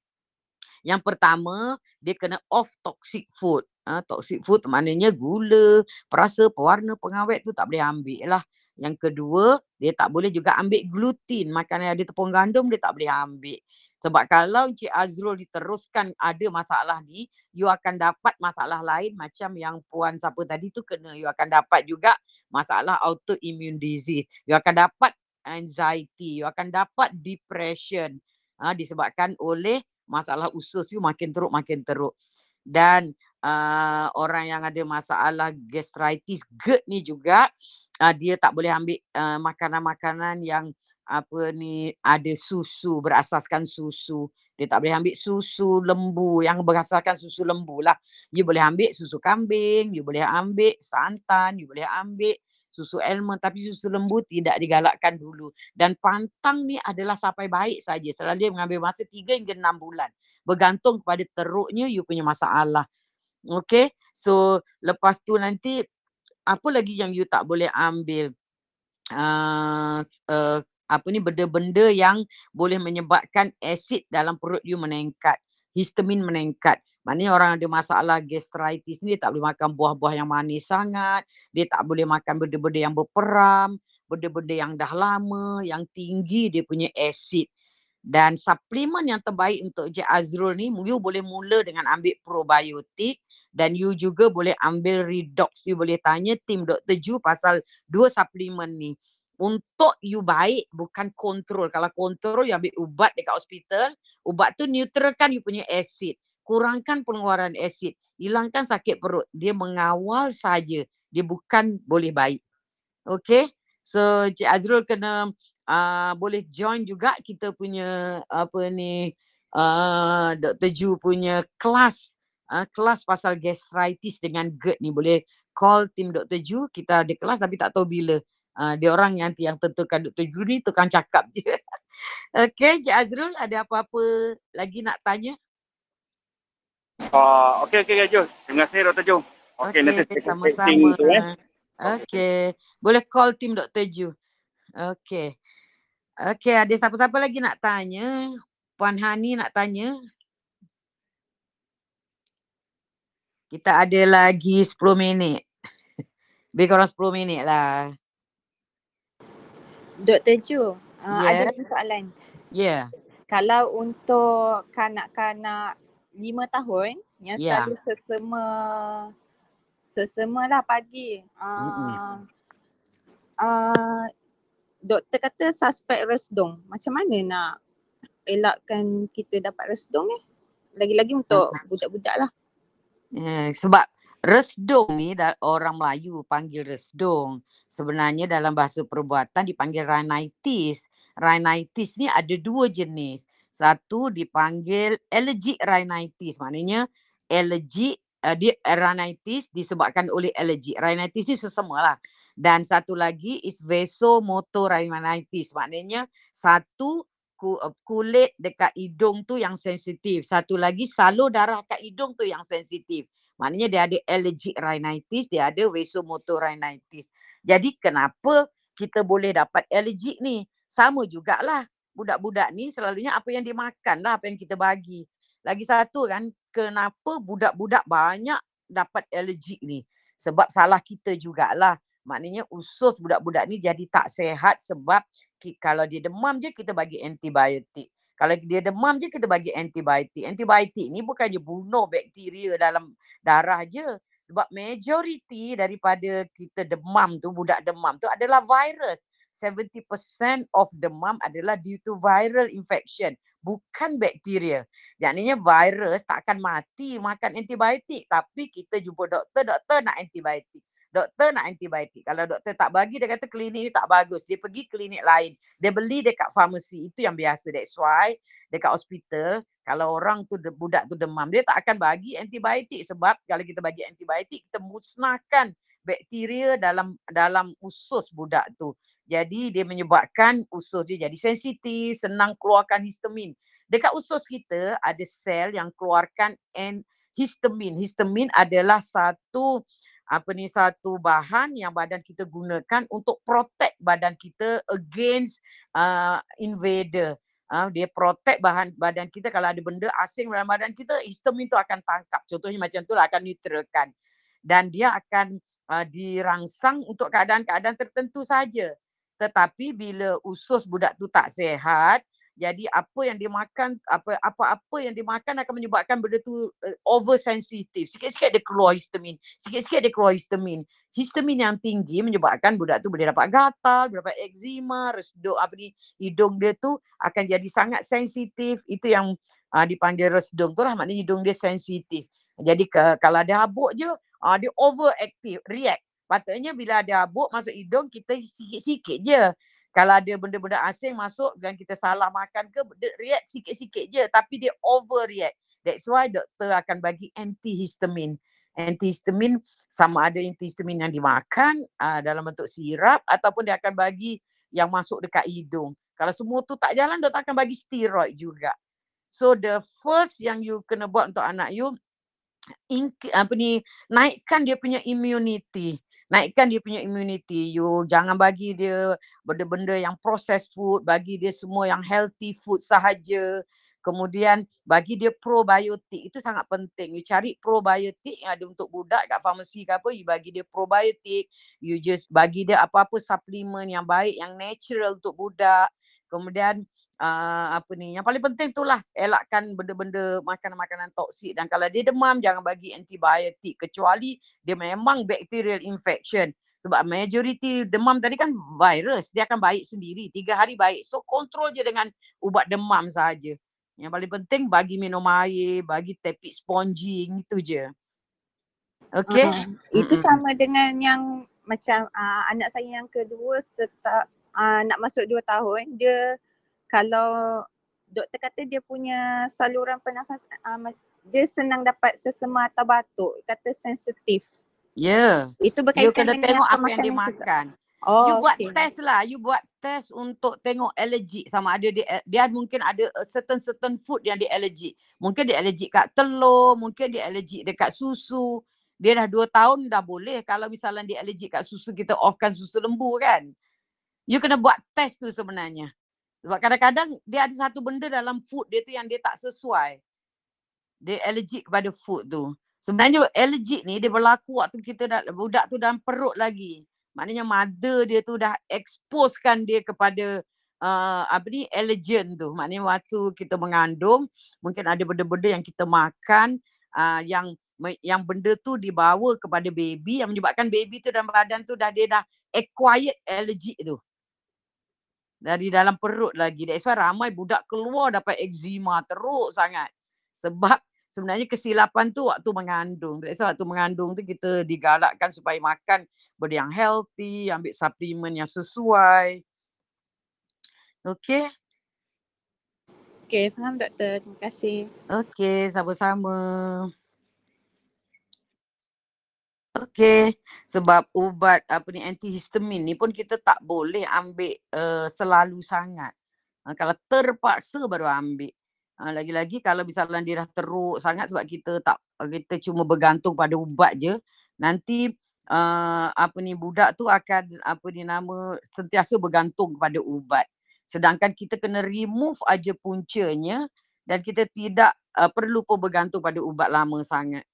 yang pertama dia kena off toxic food. Uh, toxic food maknanya gula, perasa, pewarna, pengawet tu tak boleh ambil lah. Yang kedua, dia tak boleh juga ambil gluten. Makanan yang ada tepung gandum dia tak boleh ambil. Sebab kalau Encik Azrul diteruskan ada masalah ni, you akan dapat masalah lain macam yang puan siapa tadi tu kena. You akan dapat juga masalah autoimmune disease. You akan dapat anxiety. You akan dapat depression. Ha, disebabkan oleh masalah usus you makin teruk makin teruk. Dan uh, orang yang ada masalah gastritis, GERD ni juga uh, dia tak boleh ambil uh, makanan-makanan yang apa ni ada susu berasaskan susu. Dia tak boleh ambil susu lembu yang berasaskan susu lembu lah. You boleh ambil susu kambing you boleh ambil santan you boleh ambil susu almond tapi susu lembu tidak digalakkan dulu. Dan pantang ni adalah sampai baik saja. Selalu dia mengambil masa 3 hingga 6 bulan. Bergantung kepada teruknya you punya masalah. Okay so lepas tu nanti apa lagi yang you tak boleh ambil uh, uh, apa ni benda-benda yang boleh menyebabkan asid dalam perut you meningkat, histamin meningkat. Maknanya orang ada masalah gastritis ni dia tak boleh makan buah-buah yang manis sangat, dia tak boleh makan benda-benda yang berperam, benda-benda yang dah lama, yang tinggi dia punya asid. Dan suplemen yang terbaik untuk Encik Azrul ni, you boleh mula dengan ambil probiotik dan you juga boleh ambil redox. You boleh tanya tim Dr. Ju pasal dua suplemen ni untuk you baik bukan kontrol. Kalau kontrol you ambil ubat dekat hospital, ubat tu neutralkan you punya asid. Kurangkan pengeluaran asid. Hilangkan sakit perut. Dia mengawal saja. Dia bukan boleh baik. Okay. So Cik Azrul kena uh, boleh join juga kita punya apa ni uh, Dr. Ju punya kelas uh, kelas pasal gastritis dengan GERD ni boleh call tim Dr. Ju kita ada kelas tapi tak tahu bila Uh, dia orang yang yang tentukan Dr. Juni tukang cakap je. Okey, Cik Azrul ada apa-apa lagi nak tanya? Uh, okey, okey, Kak Jo. Terima kasih Dr. Jo. Okey, okay, nanti sama-sama. Eh. Okey, boleh call tim Dr. Ju. Okey. Okey, ada siapa-siapa lagi nak tanya? Puan Hani nak tanya? Kita ada lagi 10 minit. Lebih kurang 10 minit lah. Dr. Ju, uh, yeah. ada soalan. Ya. Yeah. Kalau untuk kanak-kanak lima tahun yang yeah. selalu sesama lah pagi. Uh, uh, doktor kata suspek resdung. Macam mana nak elakkan kita dapat resdung eh? Lagi-lagi untuk budak-budak lah. Yeah, sebab resdung ni orang Melayu panggil resdung sebenarnya dalam bahasa perbuatan dipanggil rhinitis. Rhinitis ni ada dua jenis. Satu dipanggil allergic rhinitis. Maknanya allergic uh, dia rhinitis disebabkan oleh allergic. Rhinitis ni sesamalah. Dan satu lagi is vasomotor rhinitis. Maknanya satu eh, kulit dekat hidung tu yang sensitif. Satu lagi salur darah kat hidung tu yang sensitif. Maknanya dia ada allergic rhinitis, dia ada vasomotor rhinitis. Jadi kenapa kita boleh dapat allergic ni? Sama jugalah budak-budak ni selalunya apa yang dia makan lah apa yang kita bagi. Lagi satu kan, kenapa budak-budak banyak dapat allergic ni? Sebab salah kita jugalah. Maknanya usus budak-budak ni jadi tak sehat sebab kalau dia demam je kita bagi antibiotik. Kalau dia demam je kita bagi antibiotik. Antibiotik ni bukannya bunuh bakteria dalam darah je. Sebab majoriti daripada kita demam tu, budak demam tu adalah virus. 70% of demam adalah due to viral infection. Bukan bakteria. Maknanya virus tak akan mati makan antibiotik. Tapi kita jumpa doktor, doktor nak antibiotik. Doktor nak antibiotik. Kalau doktor tak bagi, dia kata klinik ni tak bagus. Dia pergi klinik lain. Dia beli dekat farmasi. Itu yang biasa. That's why dekat hospital, kalau orang tu budak tu demam dia tak akan bagi antibiotik sebab kalau kita bagi antibiotik kita musnahkan bakteria dalam dalam usus budak tu. Jadi dia menyebabkan usus dia jadi sensitif, senang keluarkan histamin. Dekat usus kita ada sel yang keluarkan and histamin. Histamin adalah satu apa ni satu bahan yang badan kita gunakan untuk protect badan kita against uh, invader. Uh, dia protect bahan badan kita. Kalau ada benda asing dalam badan kita histamin tu akan tangkap. Contohnya macam tu lah akan neutralkan. Dan dia akan uh, dirangsang untuk keadaan-keadaan tertentu saja. Tetapi bila usus budak tu tak sehat jadi apa yang dia makan apa apa-apa yang dia makan akan menyebabkan benda tu uh, oversensitif sikit-sikit dia keluar histamin. Sikit-sikit dia keluar histamin. Histamin yang tinggi menyebabkan budak tu boleh dapat gatal boleh dapat eczema resduk apa ni hidung dia tu akan jadi sangat sensitif. Itu yang uh, dipanggil resdung tu lah. Maknanya hidung dia sensitif. Jadi ke, kalau ada habuk je uh, dia overactive react. Patutnya bila ada habuk masuk hidung kita sikit-sikit je kalau ada benda-benda asing masuk dan kita salah makan ke react sikit-sikit je tapi dia overreact. That's why doktor akan bagi antihistamin. Antihistamin sama ada antihistamin yang dimakan uh, dalam bentuk sirap ataupun dia akan bagi yang masuk dekat hidung. Kalau semua tu tak jalan doktor akan bagi steroid juga. So the first yang you kena buat untuk anak you apa ni naikkan dia punya immunity naikkan dia punya immunity. You jangan bagi dia benda-benda yang processed food, bagi dia semua yang healthy food sahaja. Kemudian bagi dia probiotik. Itu sangat penting. You cari probiotik yang ada untuk budak kat farmasi ke apa, you bagi dia probiotik. You just bagi dia apa-apa suplemen yang baik, yang natural untuk budak. Kemudian uh, apa ni yang paling penting itulah elakkan benda-benda makanan-makanan toksik dan kalau dia demam jangan bagi antibiotik kecuali dia memang bacterial infection. Sebab majority demam tadi kan virus dia akan baik sendiri. Tiga hari baik. So kontrol je dengan ubat demam saja yang paling penting bagi minum air bagi tepik sponging itu je. Okay. Uh, itu sama dengan yang macam uh, anak saya yang kedua serta uh, nak masuk dua tahun dia kalau doktor kata dia punya saluran pernafasan uh, dia senang dapat sesema atau batuk kata sensitif. Ya. Yeah. itu berkaitan you kena dengan tengok apa yang dia makan. Oh, you buat okay. test lah. You buat test untuk tengok alergi sama ada dia dia mungkin ada certain certain food yang dia alergi mungkin dia alergi kat telur mungkin dia alergi dekat susu. Dia dah dua tahun dah boleh. Kalau misalnya dia alergi kat susu kita offkan susu lembu kan. You kena buat test tu sebenarnya sebab kadang-kadang dia ada satu benda dalam food dia tu yang dia tak sesuai. Dia allergic kepada food tu. Sebenarnya allergic ni dia berlaku waktu kita dah, budak tu dalam perut lagi. Maknanya mother dia tu dah exposekan dia kepada uh, apa ni allergen tu. Maknanya waktu kita mengandung mungkin ada benda-benda yang kita makan uh, yang yang benda tu dibawa kepada baby yang menyebabkan baby tu dalam badan tu dah dia dah acquired allergic tu dari dalam perut lagi. That's why ramai budak keluar dapat eczema teruk sangat. Sebab sebenarnya kesilapan tu waktu mengandung. That's why waktu mengandung tu kita digalakkan supaya makan benda yang healthy, ambil suplemen yang sesuai. Okay. Okay, faham doktor. Terima kasih. Okay, sama-sama. Okey, sebab ubat apa ni antihistamin ni pun kita tak boleh ambil uh, selalu sangat. Uh, kalau terpaksa baru ambil. Uh, lagi-lagi kalau misalnya dia dah teruk sangat sebab kita tak kita cuma bergantung pada ubat je, nanti uh, apa ni budak tu akan apa ni nama sentiasa bergantung kepada ubat. Sedangkan kita kena remove aja puncanya dan kita tidak uh, perlu pun bergantung pada ubat lama sangat.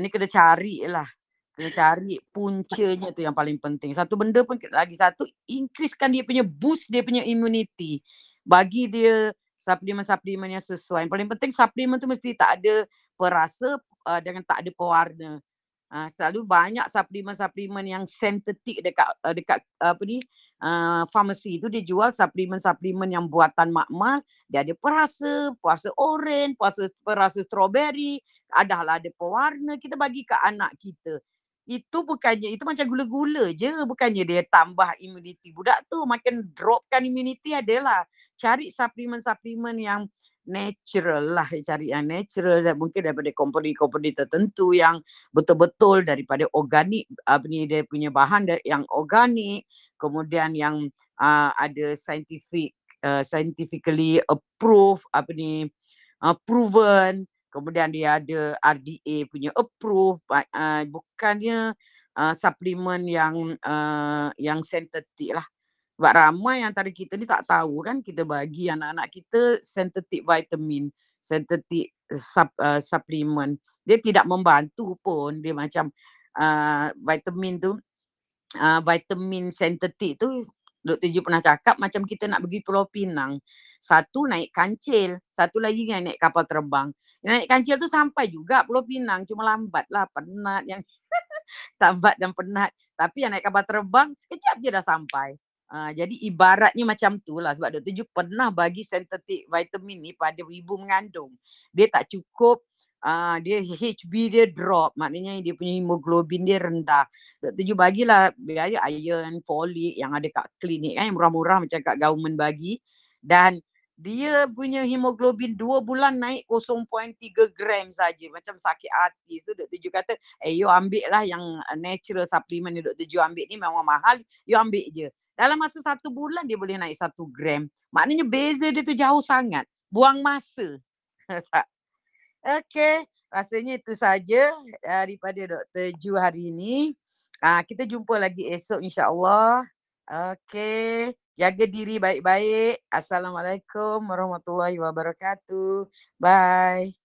Ni kena cari lah. Kena cari puncanya tu yang paling penting. Satu benda pun lagi satu, increasekan dia punya boost dia punya immunity. Bagi dia suplemen-suplemen yang sesuai. Yang paling penting suplemen tu mesti tak ada perasa uh, dengan tak ada pewarna. Uh, selalu banyak suplemen-suplemen yang sintetik dekat uh, dekat uh, apa ni uh, farmasi tu dia jual suplemen-suplemen yang buatan makmal. Dia ada perasa perasa oren perasa perasa strawberry adalah ada pewarna. Kita bagi ke anak kita. Itu bukannya itu macam gula-gula je. Bukannya dia tambah imuniti budak tu. Makin dropkan imuniti adalah. Cari suplemen-suplemen yang natural lah cari yang natural dan mungkin daripada komponen-komponen tertentu yang betul-betul daripada organik apa ni dia punya bahan yang organik kemudian yang uh, ada scientific uh, scientifically approved apa ni uh, proven kemudian dia ada RDA punya approve uh, bukannya uh, suplemen yang uh, yang sintetik lah sebab ramai antara kita ni tak tahu kan kita bagi anak-anak kita synthetic vitamin, synthetic sup, uh, supplement. Dia tidak membantu pun. Dia macam uh, vitamin tu, uh, vitamin synthetic tu Dr. Ju pernah cakap macam kita nak pergi Pulau Pinang. Satu naik kancil, satu lagi naik kapal terbang. Naik kancil tu sampai juga Pulau Pinang. Cuma lambat lah, penat yang sambat dan penat. Tapi yang naik kapal terbang, sekejap je dah sampai. Uh, jadi ibaratnya macam tu lah sebab Dr. Ju pernah bagi sintetik vitamin ni pada ibu mengandung. Dia tak cukup, uh, dia HB dia drop maknanya dia punya hemoglobin dia rendah. Dr. Ju bagilah biaya iron, folik yang ada kat klinik kan yang murah-murah macam kat government bagi. Dan dia punya hemoglobin dua bulan naik 0.3 gram saja macam sakit hati so Dr. Ju kata eh you ambil lah yang natural supplement yang Dr. Ju ambil ni memang mahal you ambil je dalam masa satu bulan dia boleh naik satu gram. Maknanya beza dia tu jauh sangat. Buang masa. Okey. Rasanya itu saja daripada Dr. Ju hari ini. Uh, kita jumpa lagi esok insyaAllah. Okey. Jaga diri baik-baik. Assalamualaikum warahmatullahi wabarakatuh. Bye.